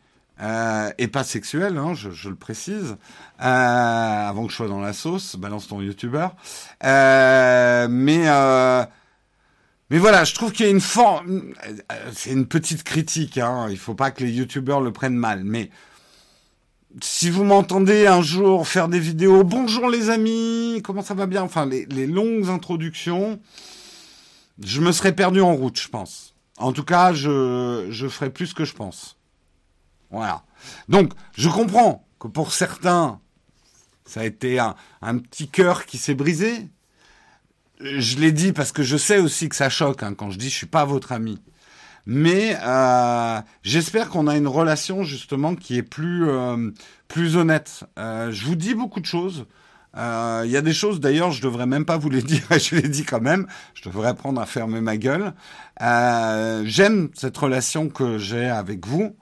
et pas sexuelle, hein, je, je, le précise, avant que je sois dans la sauce, balance ton youtubeur. mais mais voilà, je trouve qu'il y a une forme, c'est une petite critique, hein, il faut pas que les youtubeurs le prennent mal, mais si vous m'entendez un jour faire des vidéos, bonjour les amis, comment ça va bien, enfin les, longues introductions, je me serais perdu en route, je pense. En tout cas, je, je ferai plus que je pense. Voilà. Donc, je comprends que pour certains, ça a été un, un petit cœur qui s'est brisé. Je l'ai dit parce que je sais aussi que ça choque hein, quand je dis je suis pas votre ami. Mais euh, j'espère qu'on a une relation justement qui est plus euh, plus honnête. Euh, je vous dis beaucoup de choses. Euh, Il y a des choses d'ailleurs, je devrais même pas vous les dire, je les dis quand même. Je devrais apprendre à fermer ma gueule. Euh, J'aime cette relation que j'ai avec vous.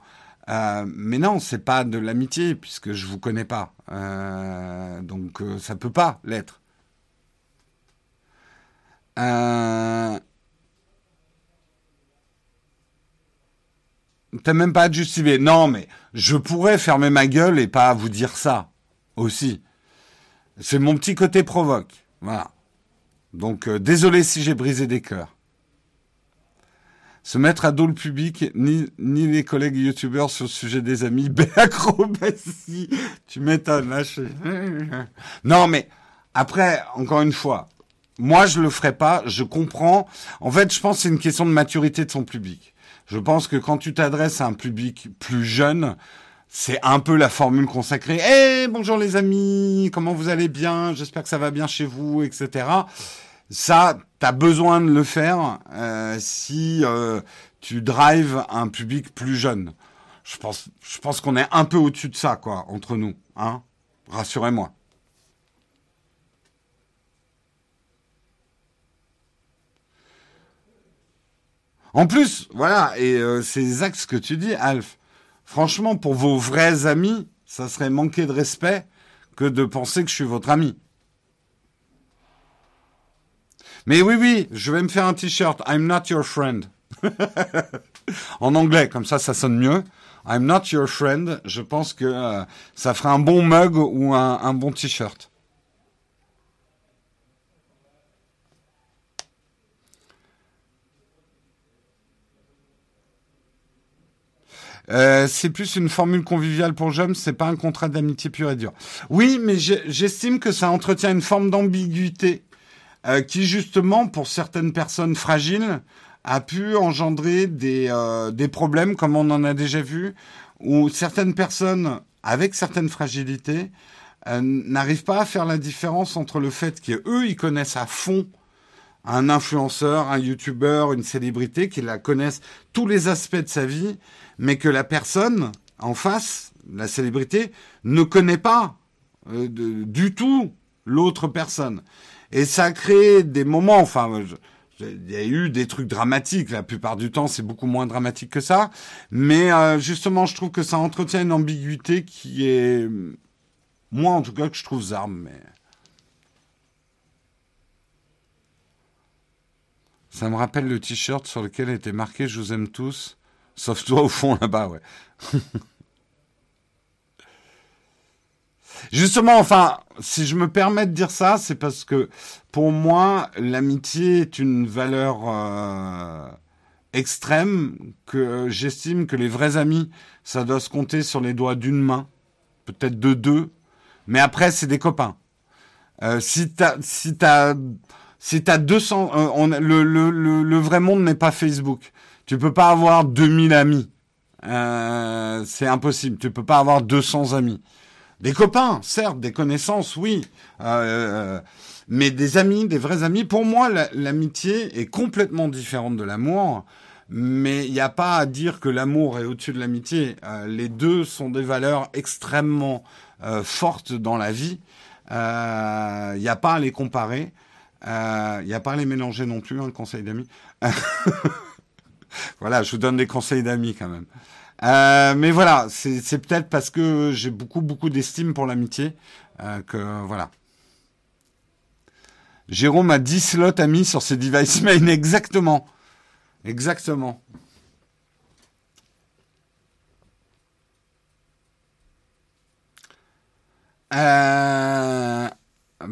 Euh, mais non, c'est pas de l'amitié puisque je vous connais pas. Euh, donc euh, ça peut pas l'être. T'as même pas à justifier. Non, mais je pourrais fermer ma gueule et pas vous dire ça aussi. C'est mon petit côté provoque. Voilà. Donc euh, désolé si j'ai brisé des cœurs. Se mettre à dos le public, ni, ni les collègues youtubeurs sur le sujet des amis. Béacrobatie. Tu m'étonnes. Je... Non, mais après, encore une fois, moi, je le ferai pas. Je comprends. En fait, je pense que c'est une question de maturité de son public. Je pense que quand tu t'adresses à un public plus jeune, c'est un peu la formule consacrée. Eh, bonjour les amis, comment vous allez bien? J'espère que ça va bien chez vous, etc. Ça, t'as besoin de le faire euh, si euh, tu drives un public plus jeune. Je pense, je pense qu'on est un peu au-dessus de ça, quoi, entre nous. Hein Rassurez-moi. En plus, voilà, et euh, ces axes que tu dis, Alf, franchement, pour vos vrais amis, ça serait manquer de respect que de penser que je suis votre ami. Mais oui, oui, je vais me faire un t-shirt. I'm not your friend. en anglais, comme ça, ça sonne mieux. I'm not your friend. Je pense que euh, ça ferait un bon mug ou un, un bon t-shirt. Euh, c'est plus une formule conviviale pour Jump, c'est pas un contrat d'amitié pur et dur. Oui, mais j'estime que ça entretient une forme d'ambiguïté euh, qui, justement, pour certaines personnes fragiles, a pu engendrer des, euh, des problèmes, comme on en a déjà vu, où certaines personnes, avec certaines fragilités, euh, n'arrivent pas à faire la différence entre le fait qu'eux, ils connaissent à fond un influenceur, un youtubeur, une célébrité, qu'ils la connaissent tous les aspects de sa vie, mais que la personne en face, la célébrité, ne connaît pas euh, du tout l'autre personne. Et ça a créé des moments, enfin, il y a eu des trucs dramatiques. La plupart du temps, c'est beaucoup moins dramatique que ça. Mais euh, justement, je trouve que ça entretient une ambiguïté qui est, moi en tout cas, que je trouve zarme. Mais ça me rappelle le t-shirt sur lequel était marqué "Je vous aime tous", sauf toi au fond là-bas, ouais. Justement, enfin, si je me permets de dire ça, c'est parce que pour moi, l'amitié est une valeur euh, extrême que j'estime que les vrais amis, ça doit se compter sur les doigts d'une main, peut-être de deux, mais après, c'est des copains. Euh, si t'as, si t'as, si t'as 200, euh, on, le, le, le, le vrai monde n'est pas Facebook. Tu peux pas avoir 2000 amis. Euh, c'est impossible. Tu peux pas avoir 200 amis. Des copains, certes, des connaissances, oui. Euh, mais des amis, des vrais amis. Pour moi, l'amitié est complètement différente de l'amour. Mais il n'y a pas à dire que l'amour est au-dessus de l'amitié. Euh, les deux sont des valeurs extrêmement euh, fortes dans la vie. Il euh, n'y a pas à les comparer. Il euh, n'y a pas les mélanger non plus, hein, conseil d'amis. voilà, je vous donne des conseils d'amis quand même. Euh, mais voilà, c'est peut-être parce que j'ai beaucoup, beaucoup d'estime pour l'amitié euh, que voilà. Jérôme a 10 slots amis sur ses devices main, exactement. Exactement.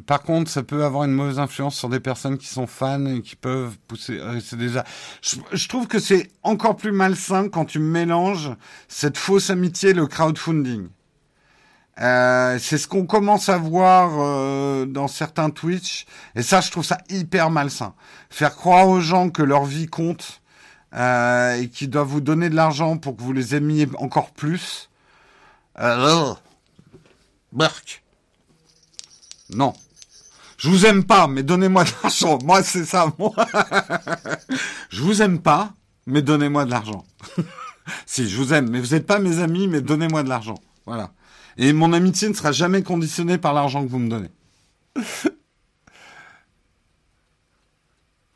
Par contre, ça peut avoir une mauvaise influence sur des personnes qui sont fans et qui peuvent pousser. Euh, c'est déjà. Je, je, trouve que c'est encore plus malsain quand tu mélanges cette fausse amitié et le crowdfunding. Euh, c'est ce qu'on commence à voir euh, dans certains Twitch, et ça, je trouve ça hyper malsain. Faire croire aux gens que leur vie compte euh, et qu'ils doivent vous donner de l'argent pour que vous les aimiez encore plus. Euh. Non. Je vous aime pas, mais donnez-moi de l'argent. Moi, c'est ça, moi. je vous aime pas, mais donnez-moi de l'argent. si, je vous aime, mais vous n'êtes pas mes amis, mais donnez-moi de l'argent. Voilà. Et mon amitié ne sera jamais conditionnée par l'argent que vous me donnez.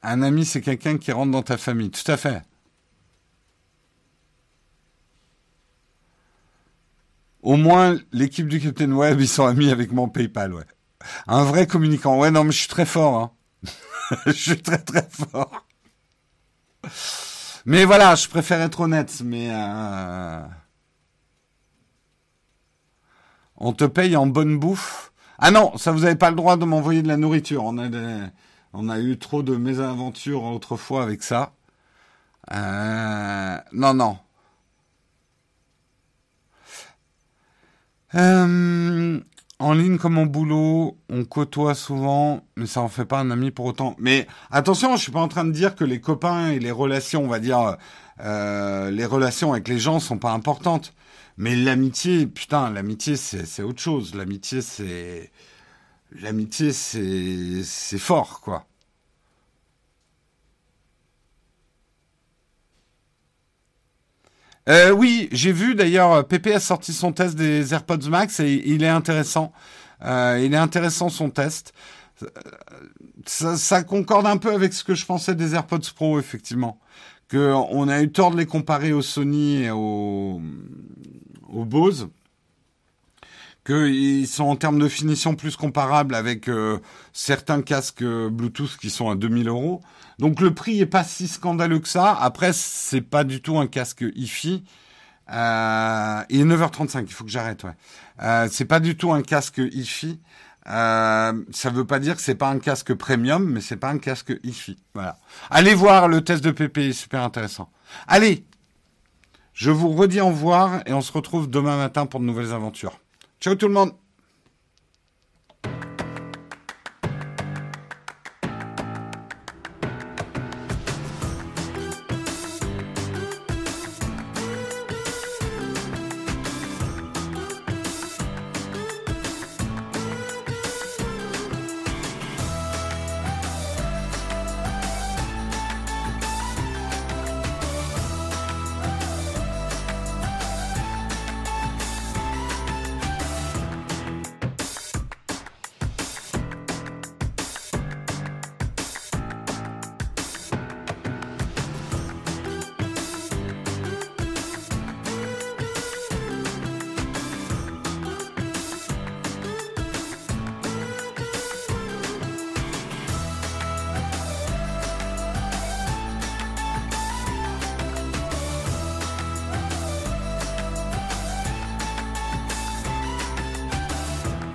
Un ami, c'est quelqu'un qui rentre dans ta famille. Tout à fait. Au moins, l'équipe du Captain Web, ils sont amis avec mon PayPal, ouais. Un vrai communicant. Ouais, non, mais je suis très fort, hein. je suis très très fort. Mais voilà, je préfère être honnête, mais euh... on te paye en bonne bouffe. Ah non, ça vous avez pas le droit de m'envoyer de la nourriture. On a eu trop de mésaventures autrefois avec ça. Euh... Non, non. Euh, en ligne comme en boulot, on côtoie souvent, mais ça en fait pas un ami pour autant. Mais attention, je suis pas en train de dire que les copains et les relations, on va dire, euh, les relations avec les gens sont pas importantes. Mais l'amitié, putain, l'amitié c'est autre chose. L'amitié c'est, l'amitié c'est c'est fort quoi. Euh, oui, j'ai vu d'ailleurs, Pépé a sorti son test des AirPods Max et il est intéressant. Euh, il est intéressant son test. Ça, ça, concorde un peu avec ce que je pensais des AirPods Pro, effectivement. Que on a eu tort de les comparer au Sony et au, au Bose. Qu'ils sont en termes de finition plus comparables avec euh, certains casques Bluetooth qui sont à 2000 euros. Donc le prix est pas si scandaleux que ça. Après, c'est pas du tout un casque hi Euh, il est 9h35, il faut que j'arrête, ouais. Euh, c'est pas du tout un casque hi-fi. Euh, ça veut pas dire que c'est pas un casque premium, mais c'est pas un casque hi Voilà. Allez voir le test de PP, super intéressant. Allez, je vous redis au revoir et on se retrouve demain matin pour de nouvelles aventures. Ciao tout le monde